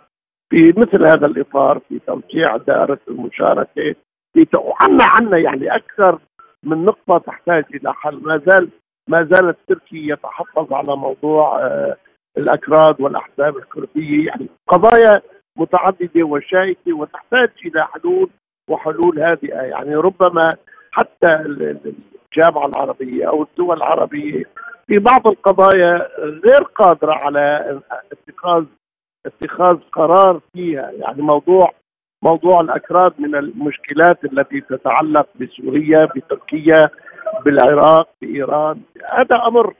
في مثل هذا الإطار في توسيع دائرة المشاركة في وعنا عنا يعني أكثر من نقطة تحتاج إلى حل. ما زال ما زالت تركيا يتحفظ على موضوع آه، الأكراد والأحزاب الكردية. يعني قضايا متعددة وشائكة وتحتاج إلى حلول وحلول هادئة. يعني ربما حتى الجامعة العربية أو الدول العربية في بعض القضايا غير قادرة على اتخاذ اتخاذ قرار فيها. يعني موضوع موضوع الأكراد من المشكلات التي تتعلق بسوريا بتركيا بالعراق بإيران. هذا أمر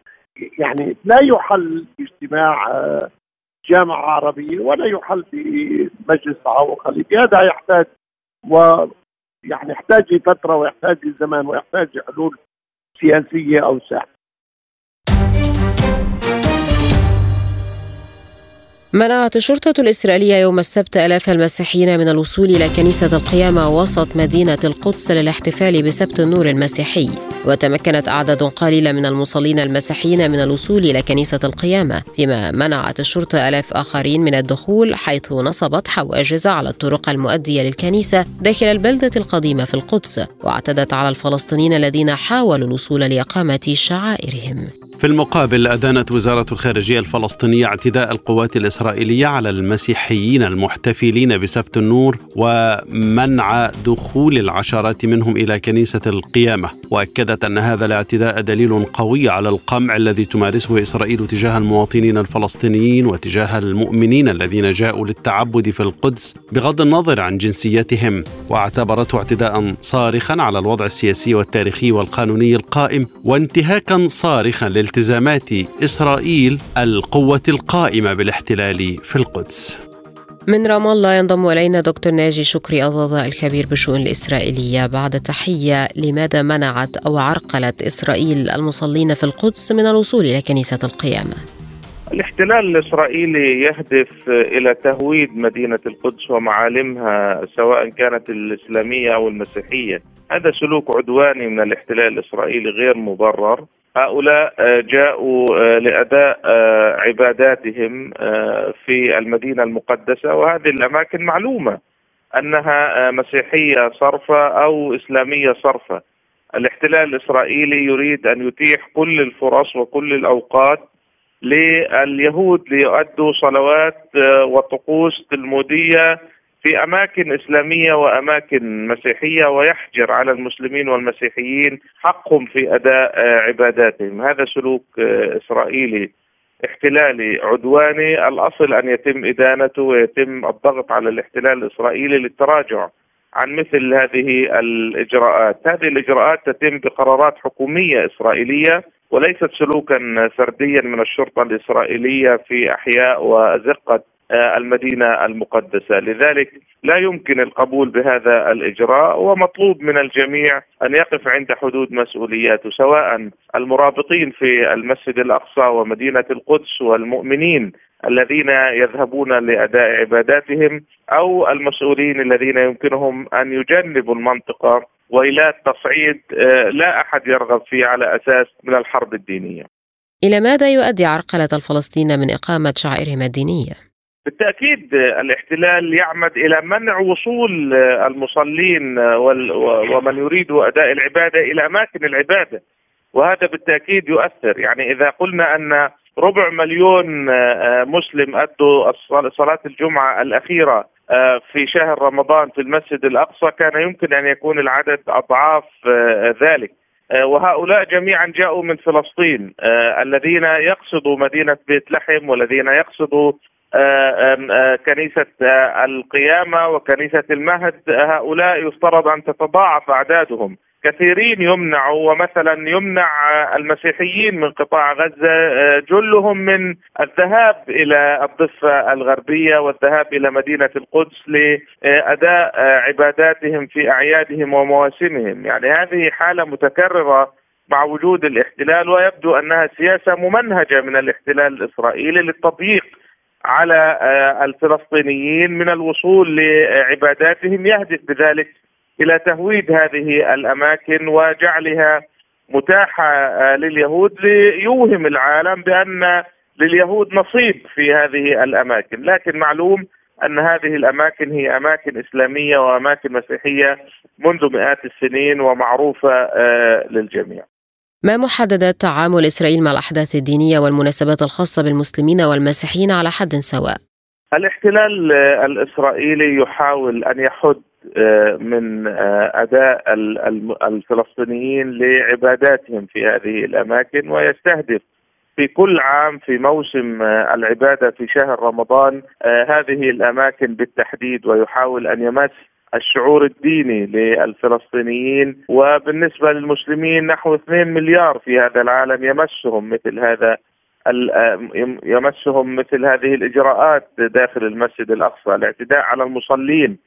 يعني لا يحل باجتماع آه، جامعة عربية ولا يحل بمجلس تعاون خليجي هذا يحتاج و يعني يحتاج فتره ويحتاج زمان ويحتاج حلول سياسية أوسع. منعت الشرطة الإسرائيلية يوم السبت آلاف المسيحيين من الوصول إلى كنيسة القيامة وسط مدينة القدس للاحتفال بسبت النور المسيحي. وتمكنت أعداد قليلة من المصلين المسيحيين من الوصول إلى كنيسة القيامة فيما منعت الشرطة آلاف آخرين من الدخول حيث نصبت حواجز على الطرق المؤدية للكنيسة داخل البلدة القديمة في القدس واعتدت على الفلسطينيين الذين حاولوا الوصول لإقامة شعائرهم. في المقابل أدانت وزارة الخارجية الفلسطينية اعتداء القوات الإسرائيلية على المسيحيين المحتفلين بسبت النور ومنع دخول العشرات منهم إلى كنيسة القيامة وأكدت أن هذا الاعتداء دليل قوي على القمع الذي تمارسه إسرائيل تجاه المواطنين الفلسطينيين وتجاه المؤمنين الذين جاءوا للتعبد في القدس بغض النظر عن جنسيتهم واعتبرته اعتداء صارخا على الوضع السياسي والتاريخي والقانوني القائم وانتهاكا صارخا التزامات إسرائيل القوة القائمة بالاحتلال في القدس. من رام الله ينضم إلينا دكتور ناجي شكري الضاضاء الخبير بالشؤون الإسرائيلية. بعد تحية لماذا منعت أو عرقلت إسرائيل المصلين في القدس من الوصول إلى كنيسة القيامة؟ الاحتلال الإسرائيلي يهدف إلى تهويد مدينة القدس ومعالمها سواء كانت الإسلامية أو المسيحية. هذا سلوك عدواني من الاحتلال الإسرائيلي غير مبرر. هؤلاء آه، جاءوا آه، لأداء آه، عباداتهم في المدينة المقدسة وهذه الأماكن معلومة أنها مسيحية صرفة أو إسلامية صرفة. الاحتلال الإسرائيلي يريد أن يتيح كل الفرص وكل الأوقات لليهود ليؤدوا صلوات وطقوس تلمودية في أماكن إسلامية وأماكن مسيحية ويحجر على المسلمين والمسيحيين حقهم في أداء آه، عباداتهم، هذا سلوك آه، إسرائيلي احتلالي عدواني. الأصل أن يتم إدانته ويتم الضغط على الاحتلال الإسرائيلي للتراجع عن مثل هذه الإجراءات، هذه الإجراءات تتم بقرارات حكومية إسرائيلية وليست سلوكا فرديا من الشرطة الإسرائيلية في أحياء وأزقة المدينة المقدسة، لذلك لا يمكن القبول بهذا الإجراء ومطلوب من الجميع أن يقف عند حدود مسؤولياته سواء المرابطين في المسجد الأقصى ومدينة القدس والمؤمنين الذين يذهبون لأداء عباداتهم أو المسؤولين الذين يمكنهم أن يجنبوا المنطقة وإلى تصعيد آه، لا أحد يرغب فيه على أساس من الحرب الدينية. إلى ماذا يؤدي عرقلة الفلسطينيين من إقامة شعائرهم الدينية؟ بالتأكيد الاحتلال يعمد إلى منع وصول المصلين ومن يريد أداء العبادة إلى أماكن العبادة. وهذا بالتأكيد يؤثر. يعني إذا قلنا أن ربع مليون مسلم أدوا صلاة الجمعة الأخيرة في شهر رمضان في المسجد الأقصى كان يمكن أن يكون العدد أضعاف ذلك. وهؤلاء جميعا جاءوا من فلسطين الذين يقصدوا مدينة بيت لحم والذين يقصدوا كنيسة القيامة وكنيسة المهد هؤلاء يفترض أن تتضاعف أعدادهم. كثيرين يمنعوا ومثلا يمنع المسيحيين من قطاع غزة جلهم من الذهاب إلى الضفة الغربية والذهاب إلى مدينة القدس لأداء عباداتهم في أعيادهم ومواسمهم، يعني هذه حالة متكررة مع وجود الاحتلال ويبدو أنها سياسة ممنهجة من الاحتلال الإسرائيلي للتضييق على الفلسطينيين من الوصول لعباداتهم يهدف بذلك إلى تهويد هذه الأماكن وجعلها متاحة آه، لليهود ليوهم العالم بأن لليهود نصيب في هذه الأماكن، لكن معلوم أن هذه الأماكن هي أماكن إسلامية وأماكن مسيحية منذ مئات السنين ومعروفة آه، للجميع. ما محددات تعامل إسرائيل مع الأحداث الدينية والمناسبات الخاصة بالمسلمين والمسيحيين على حد سواء؟ الاحتلال الإسرائيلي يحاول أن يحد آه، من آه، أداء الفلسطينيين لعباداتهم في هذه الأماكن ويستهدف في كل عام في موسم آه، العبادة في شهر رمضان هذه الأماكن بالتحديد ويحاول أن يمس الشعور الديني للفلسطينيين وبالنسبة للمسلمين نحو 2 مليار في هذا العالم يمسهم مثل هذا يمسهم مثل هذه الإجراءات داخل المسجد الأقصى. الاعتداء على المصلين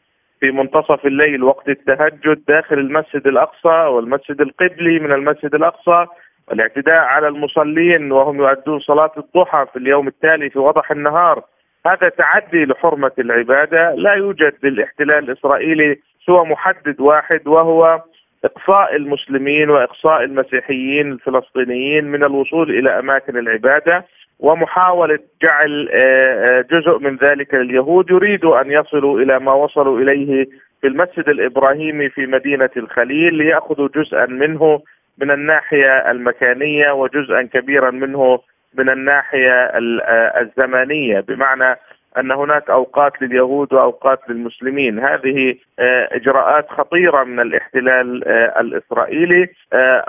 في منتصف الليل وقت التهجد داخل المسجد الأقصى والمسجد القبلي من المسجد الأقصى والاعتداء على المصلين وهم يؤدون صلاة الضحى في اليوم التالي في وضح النهار. هذا تعدي لحرمة العبادة لا يوجد للاحتلال الإسرائيلي سوى محدد واحد وهو إقصاء المسلمين وإقصاء المسيحيين الفلسطينيين من الوصول إلى أماكن العبادة ومحاولة جعل آه، آه، جزء من ذلك لليهود يريدوا أن يصلوا إلى ما وصلوا إليه في المسجد الإبراهيمي في مدينة الخليل ليأخذوا جزءا منه من الناحية المكانية وجزءا كبيرا منه من الناحية آه، الزمانية بمعنى أن هناك أوقات لليهود وأوقات للمسلمين، هذه آه، إجراءات خطيرة من الاحتلال آه، الإسرائيلي،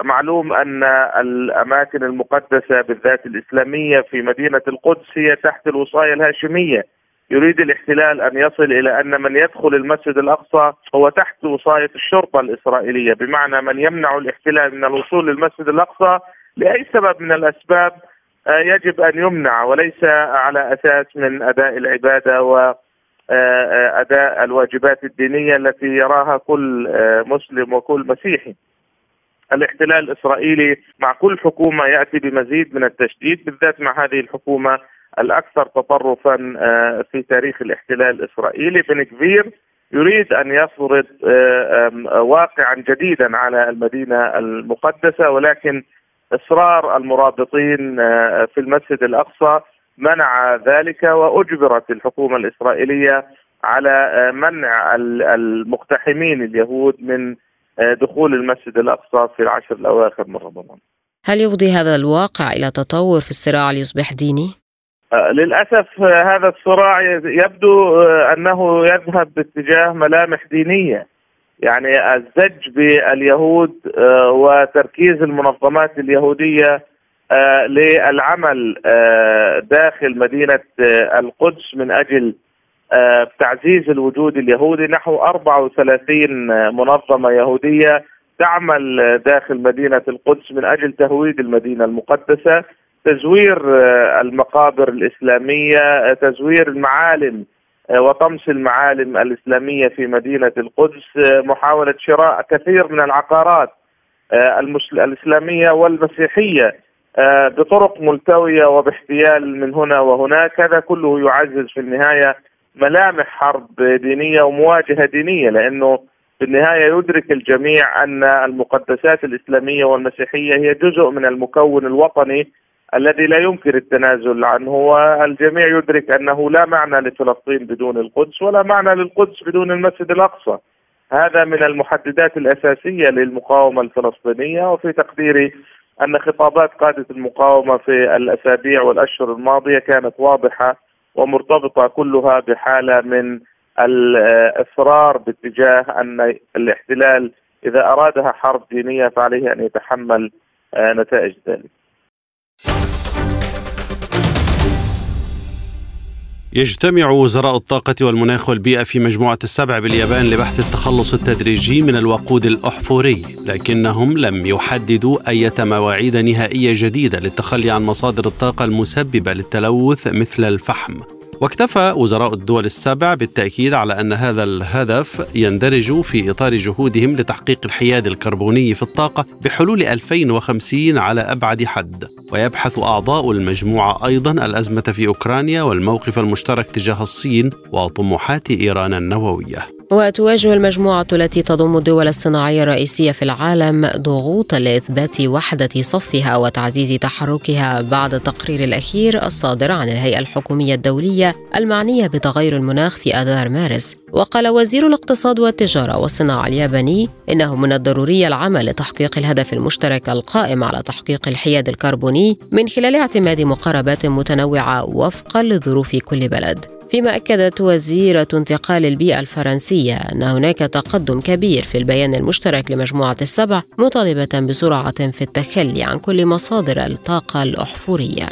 معلوم أن الأماكن المقدسة بالذات الإسلامية في مدينة القدس هي تحت الوصاية الهاشمية، يريد الاحتلال أن يصل إلى أن من يدخل المسجد الأقصى هو تحت وصاية الشرطة الإسرائيلية، بمعنى من يمنع الاحتلال من الوصول للمسجد الأقصى لأي سبب من الأسباب يجب أن يمنع وليس على أساس من أداء العبادة و آه، آه، أداء الواجبات الدينية التي يراها كل مسلم وكل مسيحي. الاحتلال الإسرائيلي مع كل حكومة يأتي بمزيد من التشديد بالذات مع هذه الحكومة الأكثر تطرفا في تاريخ الاحتلال الإسرائيلي بن كفير يريد أن يفرض واقعا جديدا على المدينة المقدسة ولكن إصرار المرابطين آه، في المسجد الأقصى منع ذلك وأجبرت الحكومة الإسرائيلية على آه، منع المقتحمين اليهود من آه، دخول المسجد الأقصى في العشر الأواخر من رمضان. هل يفضي هذا الواقع إلى تطور في الصراع ليصبح ديني؟ للأسف هذا الصراع يبدو أنه يذهب باتجاه ملامح دينية يعني الزج باليهود آه، وتركيز المنظمات اليهودية آه، للعمل آه، داخل مدينة القدس من أجل تعزيز الوجود اليهودي. نحو 34 منظمة يهودية تعمل داخل مدينة القدس من أجل تهويد المدينة المقدسة تزوير المقابر الإسلامية تزوير المعالم وطمس المعالم الإسلامية في مدينة القدس آه، محاولة شراء كثير من العقارات آه، الإسلامية والمسيحية بطرق ملتوية وباحتيال من هنا وهناك. هذا كله يعزز في النهاية ملامح حرب دينية ومواجهة دينية لأنه في النهاية يدرك الجميع أن المقدسات الإسلامية والمسيحية هي جزء من المكون الوطني الذي لا يمكن التنازل عنه والجميع يدرك أنه لا معنى لفلسطين بدون القدس ولا معنى للقدس بدون المسجد الأقصى. هذا من المحددات الأساسية للمقاومة الفلسطينية وفي تقديري أن خطابات قادة المقاومة في الأسابيع والأشهر الماضية كانت واضحة ومرتبطة كلها بحالة من الإصرار باتجاه أن الاحتلال إذا أرادها حرب دينية فعليه أن يتحمل آه، نتائج ذلك. يجتمع وزراء الطاقة والمناخ والبيئة في مجموعة السبع باليابان لبحث التخلص التدريجي من الوقود الأحفوري، لكنهم لم يحددوا أي مواعيد نهائية جديدة للتخلي عن مصادر الطاقة المسببة للتلوث مثل الفحم. واكتفى وزراء الدول السبع بالتأكيد على أن هذا الهدف يندرج في إطار جهودهم لتحقيق الحياد الكربوني في الطاقة بحلول 2050 على أبعد حد. ويبحث أعضاء المجموعة أيضا الأزمة في أوكرانيا والموقف المشترك تجاه الصين وطموحات إيران النووية. وتواجه المجموعة التي تضم الدول الصناعية الرئيسية في العالم ضغوطا لإثبات وحدة صفها وتعزيز تحركها بعد التقرير الأخير الصادر عن الهيئة الحكومية الدولية المعنية بتغير المناخ في آذار مارس. وقال وزير الاقتصاد والتجارة والصناعة الياباني إنه من الضروري العمل لتحقيق الهدف المشترك القائم على تحقيق الحياد الكربوني من خلال اعتماد مقاربات متنوعة وفقا لظروف كل بلد. فيما أكدت وزيرة انتقال البيئة الفرنسية أن هناك تقدم كبير في البيان المشترك لمجموعة السبع مطالبة بسرعة في التخلي عن كل مصادر الطاقة الأحفورية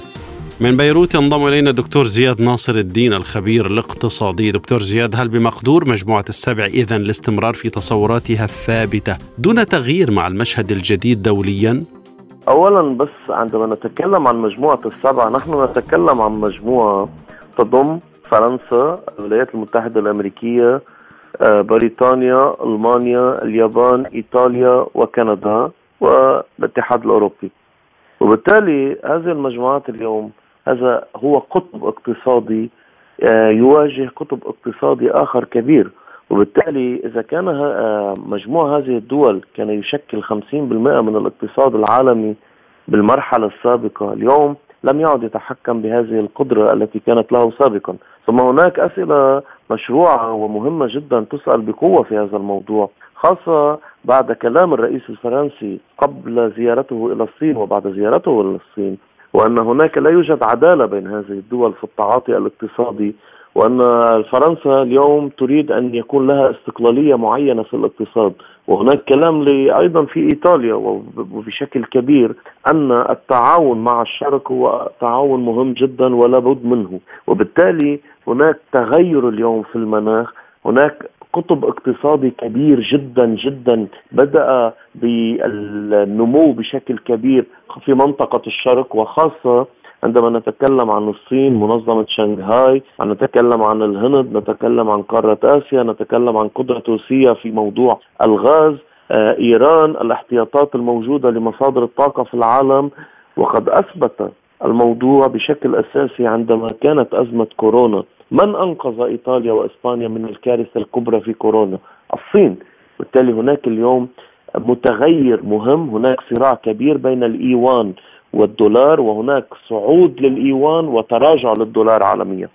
من بيروت ينضم إلينا دكتور زياد ناصر الدين الخبير الاقتصادي، دكتور زياد هل بمقدور مجموعة السبع اذا الاستمرار في تصوراتها الثابتة دون تغيير مع المشهد الجديد دوليا؟ اولا بس عندما نتكلم عن مجموعة السبع نحن نتكلم عن مجموعة تضم فرنسا الولايات المتحدة الأمريكية آه، بريطانيا ألمانيا اليابان إيطاليا وكندا والاتحاد الأوروبي. وبالتالي هذه المجموعات اليوم هذا هو قطب اقتصادي آه، يواجه قطب اقتصادي آخر كبير. وبالتالي إذا كان آه، مجموع هذه الدول كان يشكل 50% من الاقتصاد العالمي بالمرحلة السابقة اليوم لم يعد يتحكم بهذه القدرة التي كانت له سابقا. ثم هناك أسئلة مشروعة ومهمة جدا تسأل بقوة في هذا الموضوع خاصة بعد كلام الرئيس الفرنسي قبل زيارته إلى الصين وبعد زيارته إلى الصين وأن هناك لا يوجد عدالة بين هذه الدول في التعاطي الاقتصادي وأن فرنسا اليوم تريد أن يكون لها استقلالية معينة في الاقتصاد. وهناك كلام أيضا في إيطاليا وبشكل كبير أن التعاون مع الشرق هو تعاون مهم جدا ولا بد منه. وبالتالي هناك تغير اليوم في المناخ. هناك قطب اقتصادي كبير جدا جدا بدأ بالنمو بشكل كبير في منطقة الشرق وخاصة عندما نتكلم عن الصين منظمة شنغهاي نتكلم عن الهند نتكلم عن قارة آسيا نتكلم عن قدرة روسيا في موضوع الغاز آه، إيران الاحتياطات الموجودة لمصادر الطاقة في العالم. وقد أثبت الموضوع بشكل أساسي عندما كانت أزمة كورونا. من أنقذ إيطاليا وإسبانيا من الكارثة الكبرى في كورونا؟ الصين. بالتالي هناك اليوم متغير مهم. هناك صراع كبير بين الإيوان والدولار وهناك صعود للإيوان وتراجع للدولار عالميا.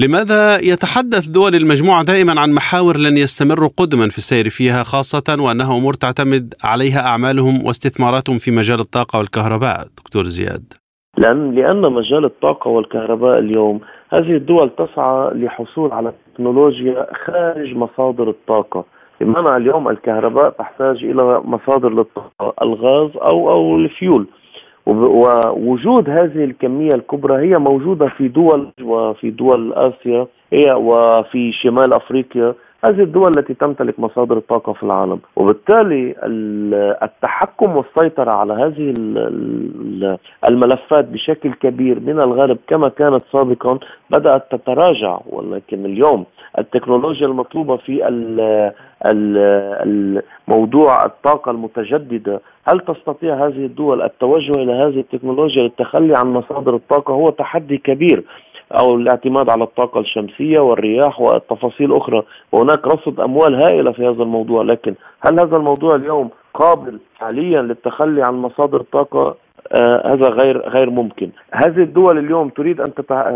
لماذا يتحدث دول المجموعة دائما عن محاور لن يستمروا قدما في السير فيها خاصة وأنها أمور تعتمد عليها أعمالهم واستثماراتهم في مجال الطاقة والكهرباء؟ دكتور زياد. لأن لأن مجال الطاقة والكهرباء اليوم هذه الدول تسعى لحصول على تكنولوجيا خارج مصادر الطاقة. بمعنى اليوم الكهرباء تحتاج إلى مصادر للطاقة الغاز أو أو الفيول. ووجود هذه الكمية الكبرى هي موجودة في دول وفي دول آسيا هي وفي شمال أفريقيا. هذه الدول التي تمتلك مصادر الطاقة في العالم. وبالتالي التحكم والسيطرة على هذه الملفات بشكل كبير من الغرب كما كانت سابقا بدأت تتراجع ولكن اليوم التكنولوجيا المطلوبة في موضوع الطاقة المتجددة. هل تستطيع هذه الدول التوجه إلى هذه التكنولوجيا للتخلي عن مصادر الطاقة؟ هو تحدي كبير أو الاعتماد على الطاقة الشمسية والرياح والتفاصيل أخرى. وهناك رصد أموال هائلة في هذا الموضوع لكن هل هذا الموضوع اليوم قابل حاليا للتخلي عن مصادر الطاقه آه هذا غير غير ممكن. هذه الدول اليوم تريد أن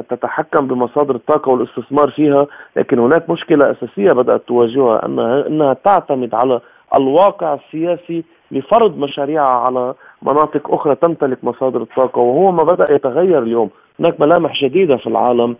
تتحكم بمصادر الطاقة والاستثمار فيها لكن هناك مشكلة أساسية بدأت تواجهها انها أنها تعتمد على الواقع السياسي لفرض مشاريعها على مناطق أخرى تمتلك مصادر الطاقة وهو ما بدأ يتغير اليوم. هناك ملامح جديده في العالم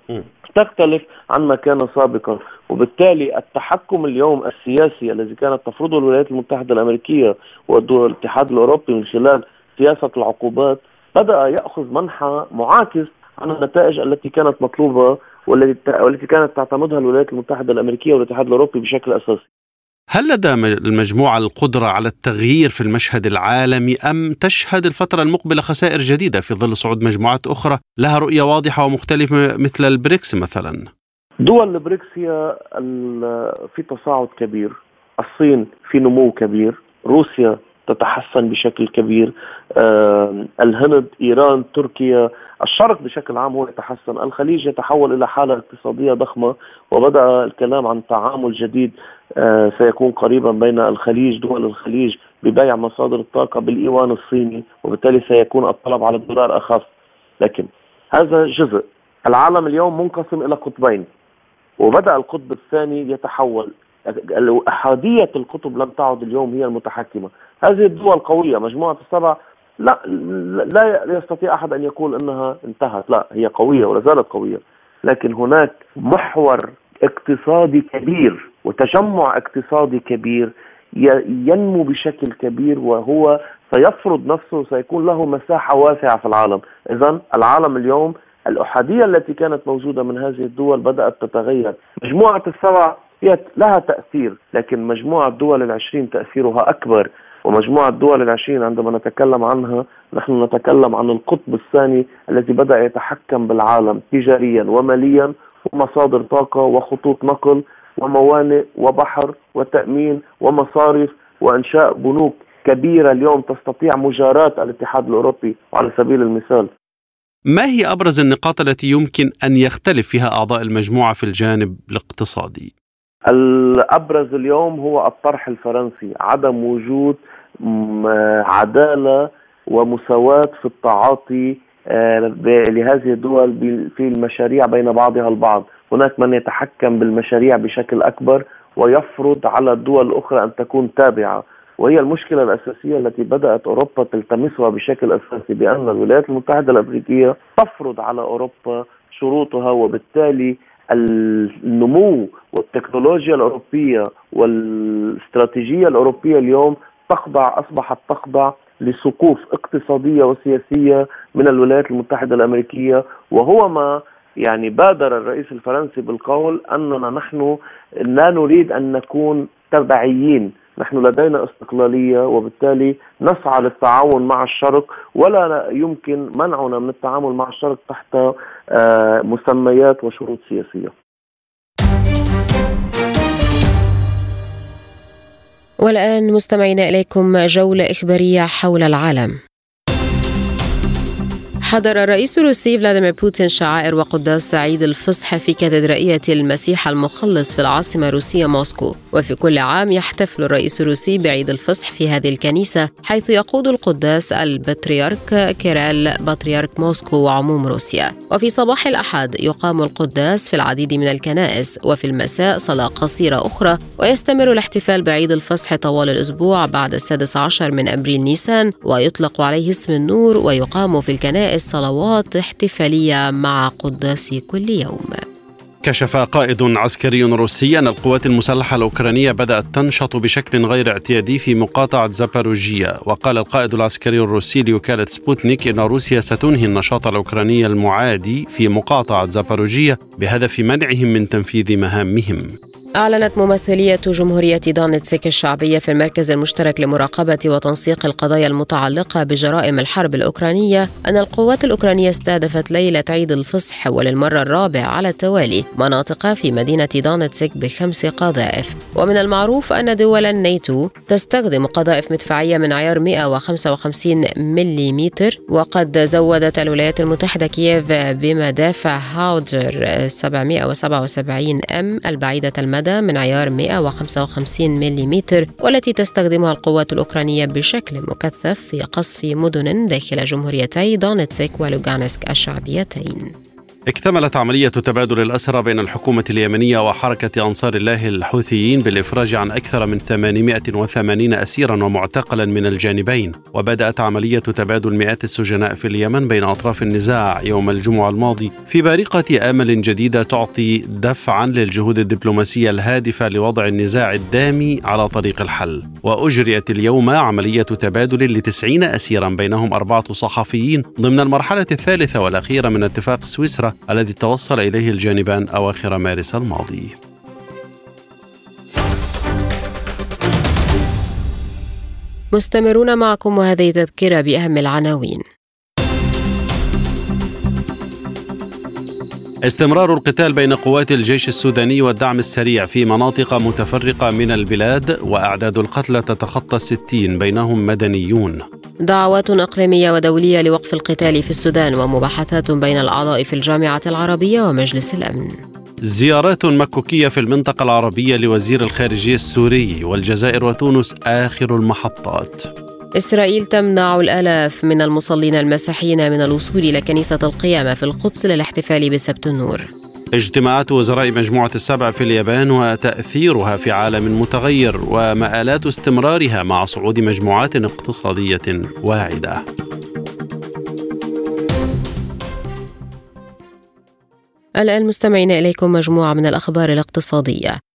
تختلف عن ما كان سابقا وبالتالي التحكم اليوم السياسي الذي كانت تفرضه الولايات المتحدة الأمريكية والدول الاتحاد الأوروبي من خلال سياسة العقوبات بدأ يأخذ منحى معاكس عن النتائج التي كانت مطلوبة والتي كانت تعتمدها الولايات المتحدة الأمريكية والاتحاد الأوروبي بشكل أساسي هل لدى المجموعة القدرة على التغيير في المشهد العالمي أم تشهد الفترة المقبلة خسائر جديدة في ظل صعود مجموعات أخرى لها رؤية واضحة ومختلفة مثل البريكس مثلا؟ دول البريكس هي في تصاعد كبير الصين في نمو كبير روسيا تتحسن بشكل كبير. الهند إيران تركيا الشرق بشكل عام هو يتحسن. الخليج يتحول إلى حالة اقتصادية ضخمة وبدأ الكلام عن تعامل جديد سيكون قريبا بين الخليج دول الخليج ببيع مصادر الطاقة بالإيوان الصيني وبالتالي سيكون الطلب على الدولار أخف. لكن هذا جزء. العالم اليوم منقسم إلى قطبين وبدأ القطب الثاني يتحول. أحادية القطب لم تعد اليوم هي المتحكمة. هذه الدول قوية مجموعة السبع لا لا يستطيع أحد أن يقول إنها انتهت. لا هي قوية ولا زالت قوية. لكن هناك محور اقتصادي كبير وتجمع اقتصادي كبير ينمو بشكل كبير وهو سيفرض نفسه وسيكون له مساحة واسعة في العالم، اذا العالم اليوم الأحادية التي كانت موجودة من هذه الدول بدأت تتغير، مجموعة السبع لها تأثير، لكن مجموعة دول العشرين تأثيرها أكبر. ومجموعة دول العشرين عندما نتكلم عنها نحن نتكلم عن القطب الثاني الذي بدأ يتحكم بالعالم تجاريا وماليا ومصادر طاقة وخطوط نقل وموانئ وبحر وتأمين ومصارف وإنشاء بنوك كبيرة اليوم تستطيع مجاراة الاتحاد الأوروبي على سبيل المثال ما هي أبرز النقاط التي يمكن أن يختلف فيها أعضاء المجموعة في الجانب الاقتصادي؟ الأبرز اليوم هو الطرح الفرنسي عدم وجود عدالة ومساواة في التعاطي آه، لهذه الدول في المشاريع بين بعضها البعض. هناك من يتحكم بالمشاريع بشكل أكبر ويفرض على الدول الأخرى أن تكون تابعة. وهي المشكلة الأساسية التي بدأت أوروبا تلتمسها بشكل أساسي بأن الولايات المتحدة الأمريكية تفرض على أوروبا شروطها وبالتالي النمو والتكنولوجيا الأوروبية والاستراتيجيه الأوروبية اليوم تخضع اصبحت تخضع لسقوف اقتصادية وسياسية من الولايات المتحدة الأمريكية وهو ما يعني بادر الرئيس الفرنسي بالقول أننا نحن لا نريد أن نكون تبعيين نحن لدينا استقلالية وبالتالي نسعى للتعاون مع الشرق ولا يمكن منعنا من التعامل مع الشرق تحت آه، مسميات وشروط سياسية. والآن مستمعين إليكم جولة إخبارية حول العالم. حضر الرئيس الروسي فلاديمير بوتين شعائر وقداس عيد الفصح في كاتدرائية المسيح المخلص في العاصمة الروسية موسكو. وفي كل عام يحتفل الرئيس الروسي بعيد الفصح في هذه الكنيسة حيث يقود القداس البطريرك كيريل بطريرك موسكو وعموم روسيا. وفي صباح الأحد يقام القداس في العديد من الكنائس وفي المساء صلاة قصيرة أخرى ويستمر الاحتفال بعيد الفصح طوال الأسبوع بعد السادس عشر من أبريل نيسان ويطلق عليه اسم النور ويقام في الكنائس الصلوات احتفالية مع قداس كل يوم. كشف قائد عسكري روسي أن القوات المسلحة الأوكرانية بدأت تنشط بشكل غير اعتيادي في مقاطعة زاباروجيا وقال القائد العسكري الروسي لوكالة سبوتنيك إن روسيا ستنهي النشاط الأوكراني المعادي في مقاطعة زاباروجيا بهدف منعهم من تنفيذ مهامهم. أعلنت ممثلية جمهورية دونتسك الشعبية في المركز المشترك لمراقبة وتنسيق القضايا المتعلقة بجرائم الحرب الأوكرانية أن القوات الأوكرانية استهدفت ليلة عيد الفصح وللمرة الرابعة على التوالي مناطق في مدينة دونتسك بخمس قذائف. ومن المعروف أن دول الناتو تستخدم قذائف مدفعية من عيار 155 ملم وقد زودت الولايات المتحدة كييف بمدافع هاوتزر 777 أم البعيدة المدى المدى من عيار 155 ملم والتي تستخدمها القوات الأوكرانية بشكل مكثف في قصف مدن داخل جمهوريتي دونتسك ولوغانسك الشعبيتين. اكتملت عملية تبادل الأسرى بين الحكومة اليمنية وحركة أنصار الله الحوثيين بالإفراج عن أكثر من 880 أسيرا ومعتقلا من الجانبين. وبدأت عملية تبادل مئات السجناء في اليمن بين أطراف النزاع يوم الجمعة الماضي في بارقة آمل جديدة تعطي دفعا للجهود الدبلوماسية الهادفة لوضع النزاع الدامي على طريق الحل. وأجريت اليوم عملية تبادل لتسعين أسيرا بينهم أربعة صحفيين ضمن المرحلة الثالثة والأخيرة من اتفاق سويسرا الذي توصل إليه الجانبان أواخر مارس الماضي. مستمرون معكم وهذه تذكرة بأهم العناوين. استمرار القتال بين قوات الجيش السوداني والدعم السريع في مناطق متفرقة من البلاد وأعداد القتلى تتخطى الستين بينهم مدنيون. دعوات إقليمية ودولية لوقف القتال في السودان ومباحثات بين الأعضاء في الجامعة العربية ومجلس الأمن. زيارات مكوكية في المنطقة العربية لوزير الخارجية السوري والجزائر وتونس آخر المحطات. إسرائيل تمنع الآلاف من المصلين المسيحيين من الوصول إلى كنيسة القيامة في القدس للاحتفال بسبت النور. اجتماعات وزراء مجموعة السبع في اليابان وتأثيرها في عالم متغير ومآلات استمرارها مع صعود مجموعات اقتصادية واعدة. الآن مستمعين إليكم مجموعة من الأخبار الاقتصادية.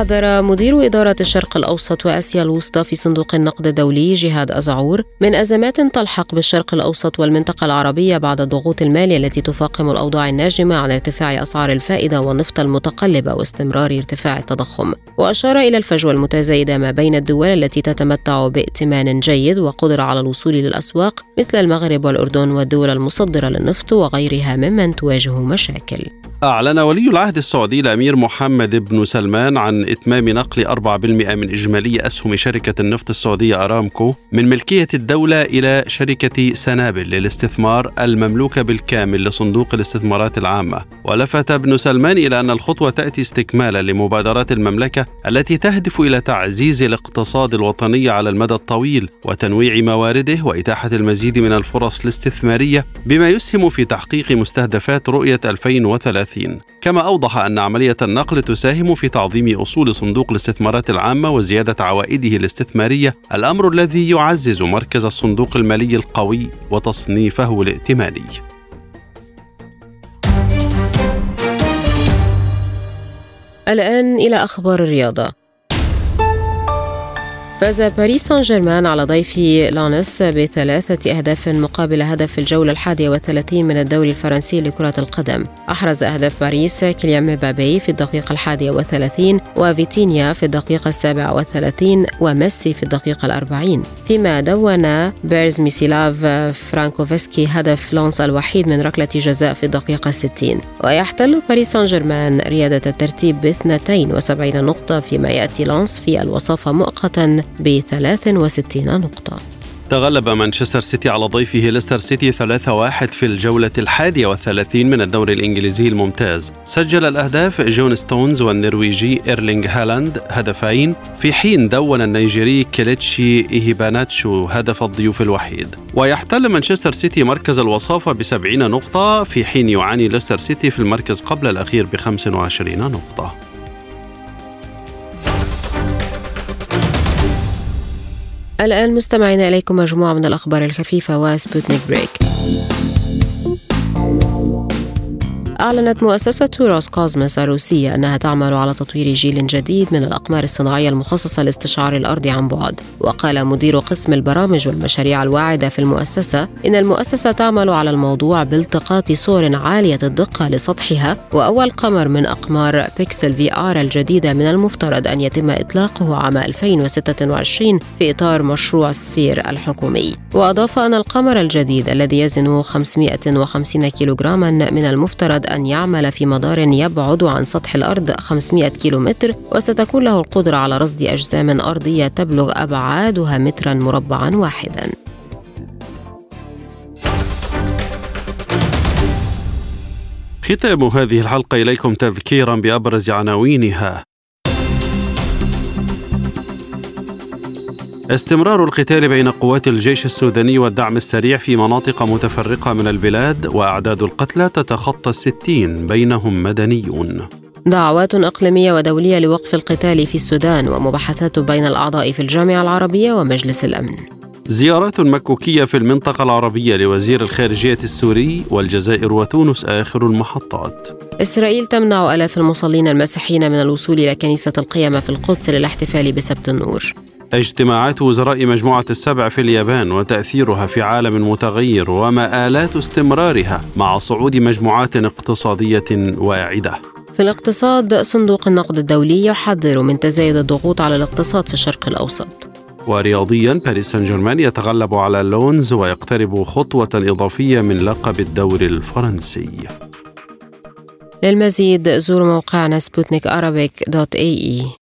حذر مدير إدارة الشرق الأوسط وآسيا الوسطى في صندوق النقد الدولي جهاد أزعور من أزمات تلحق بالشرق الأوسط والمنطقة العربية بعد الضغوط المالية التي تفاقم الأوضاع الناجمة عن ارتفاع أسعار الفائدة والنفط المتقلبة واستمرار ارتفاع التضخم. وأشار إلى الفجوة المتزايدة ما بين الدول التي تتمتع بائتمان جيد وقدرة على الوصول للأسواق مثل المغرب والأردن والدول المصدرة للنفط وغيرها ممن تواجه مشاكل. أعلن ولي العهد السعودي الأمير محمد بن سلمان عن إتمام نقل 4% من إجمالي أسهم شركة النفط السعودية أرامكو من ملكية الدولة إلى شركة سنابل للاستثمار المملوكة بالكامل لصندوق الاستثمارات العامة. ولفت ابن سلمان إلى أن الخطوة تأتي استكمالا لمبادرات المملكة التي تهدف إلى تعزيز الاقتصاد الوطني على المدى الطويل وتنويع مواردة وإتاحة المزيد من الفرص الاستثمارية بما يسهم في تحقيق مستهدفات رؤية 2030 30 كما أوضح أن عملية النقل تساهم في تعظيم أصول صندوق الاستثمارات العامة وزيادة عوائده الاستثمارية الأمر الذي يعزز مركز الصندوق المالي القوي وتصنيفه الائتماني. الآن إلى أخبار الرياضة. فاز باريس سان جيرمان على ضيف لانس بثلاثة أهداف مقابل هدف في الجولة الحادية والثلاثين من الدوري الفرنسي لكرة القدم. أحرز أهداف باريس كيليان مبابي في الدقيقة الحادية والثلاثين وفيتينيا في الدقيقة السابعة والثلاثين وميسي في الدقيقة الأربعين. فيما دون برزيميسلاف فرانكوفسكي هدف لانس الوحيد من ركلة جزاء في الدقيقة الستين. ويحتل باريس سان جيرمان ريادة الترتيب ب 72 نقطة فيما يأتي لانس في الوصافة مؤقتا ب 63 نقطة. تغلب مانشستر سيتي على ضيفه ليستر سيتي 3-1 في الجولة الحادية والثلاثين من الدوري الإنجليزي الممتاز. سجل الأهداف جون ستونز والنرويجي إيرلينغ هالاند هدفين في حين دون النيجيري كيليتشي إيهيناتشو هدف الضيوف الوحيد. ويحتل مانشستر سيتي مركز الوصافة ب 70 نقطة في حين يعاني ليستر سيتي في المركز قبل الأخير ب 25 نقطة. الآن مستمعين إليكم مجموعة من الأخبار الخفيفة وسبوتنيك break أعلنت مؤسسة روس كوزموس الروسية أنها تعمل على تطوير جيل جديد من الأقمار الصناعية المخصصة لاستشعار الأرض عن بعد. وقال مدير قسم البرامج والمشاريع الواعدة في المؤسسة إن المؤسسة تعمل على الموضوع بالتقاط صور عالية الدقة لسطحها وأول قمر من أقمار Pixel VR الجديدة من المفترض أن يتم إطلاقه عام 2026 في إطار مشروع سفيرا الحكومي. وأضاف أن القمر الجديد الذي يزن 550 كيلوغراما من المفترض أن يعمل في مدار يبعد عن سطح الأرض 500 كيلومتر وستكون له القدرة على رصد أجسام أرضية تبلغ أبعادها مترا مربعا واحدا. ختام هذه الحلقة إليكم تذكيرا بأبرز عناوينها. استمرار القتال بين قوات الجيش السوداني والدعم السريع في مناطق متفرقة من البلاد وأعداد القتلى تتخطى الستين بينهم مدنيون. دعوات إقليمية ودولية لوقف القتال في السودان ومباحثات بين الأعضاء في الجامعة العربية ومجلس الأمن. زيارات مكوكية في المنطقة العربية لوزير الخارجية السوري والجزائر وتونس آخر المحطات. إسرائيل تمنع آلاف المصلين المسيحيين من الوصول إلى كنيسة القيامة في القدس للاحتفال بسبت النور. اجتماعات وزراء مجموعة السبع في اليابان وتأثيرها في عالم متغير ومآلات استمرارها مع صعود مجموعات اقتصادية واعدة. في الاقتصاد صندوق النقد الدولي يحذر من تزايد الضغوط على الاقتصاد في الشرق الأوسط. ورياضيا باريس سان جيرمان يتغلب على لونز ويقترب خطوة إضافية من لقب الدوري الفرنسي. للمزيد زوروا موقعنا سبوتنيك دوت إي إي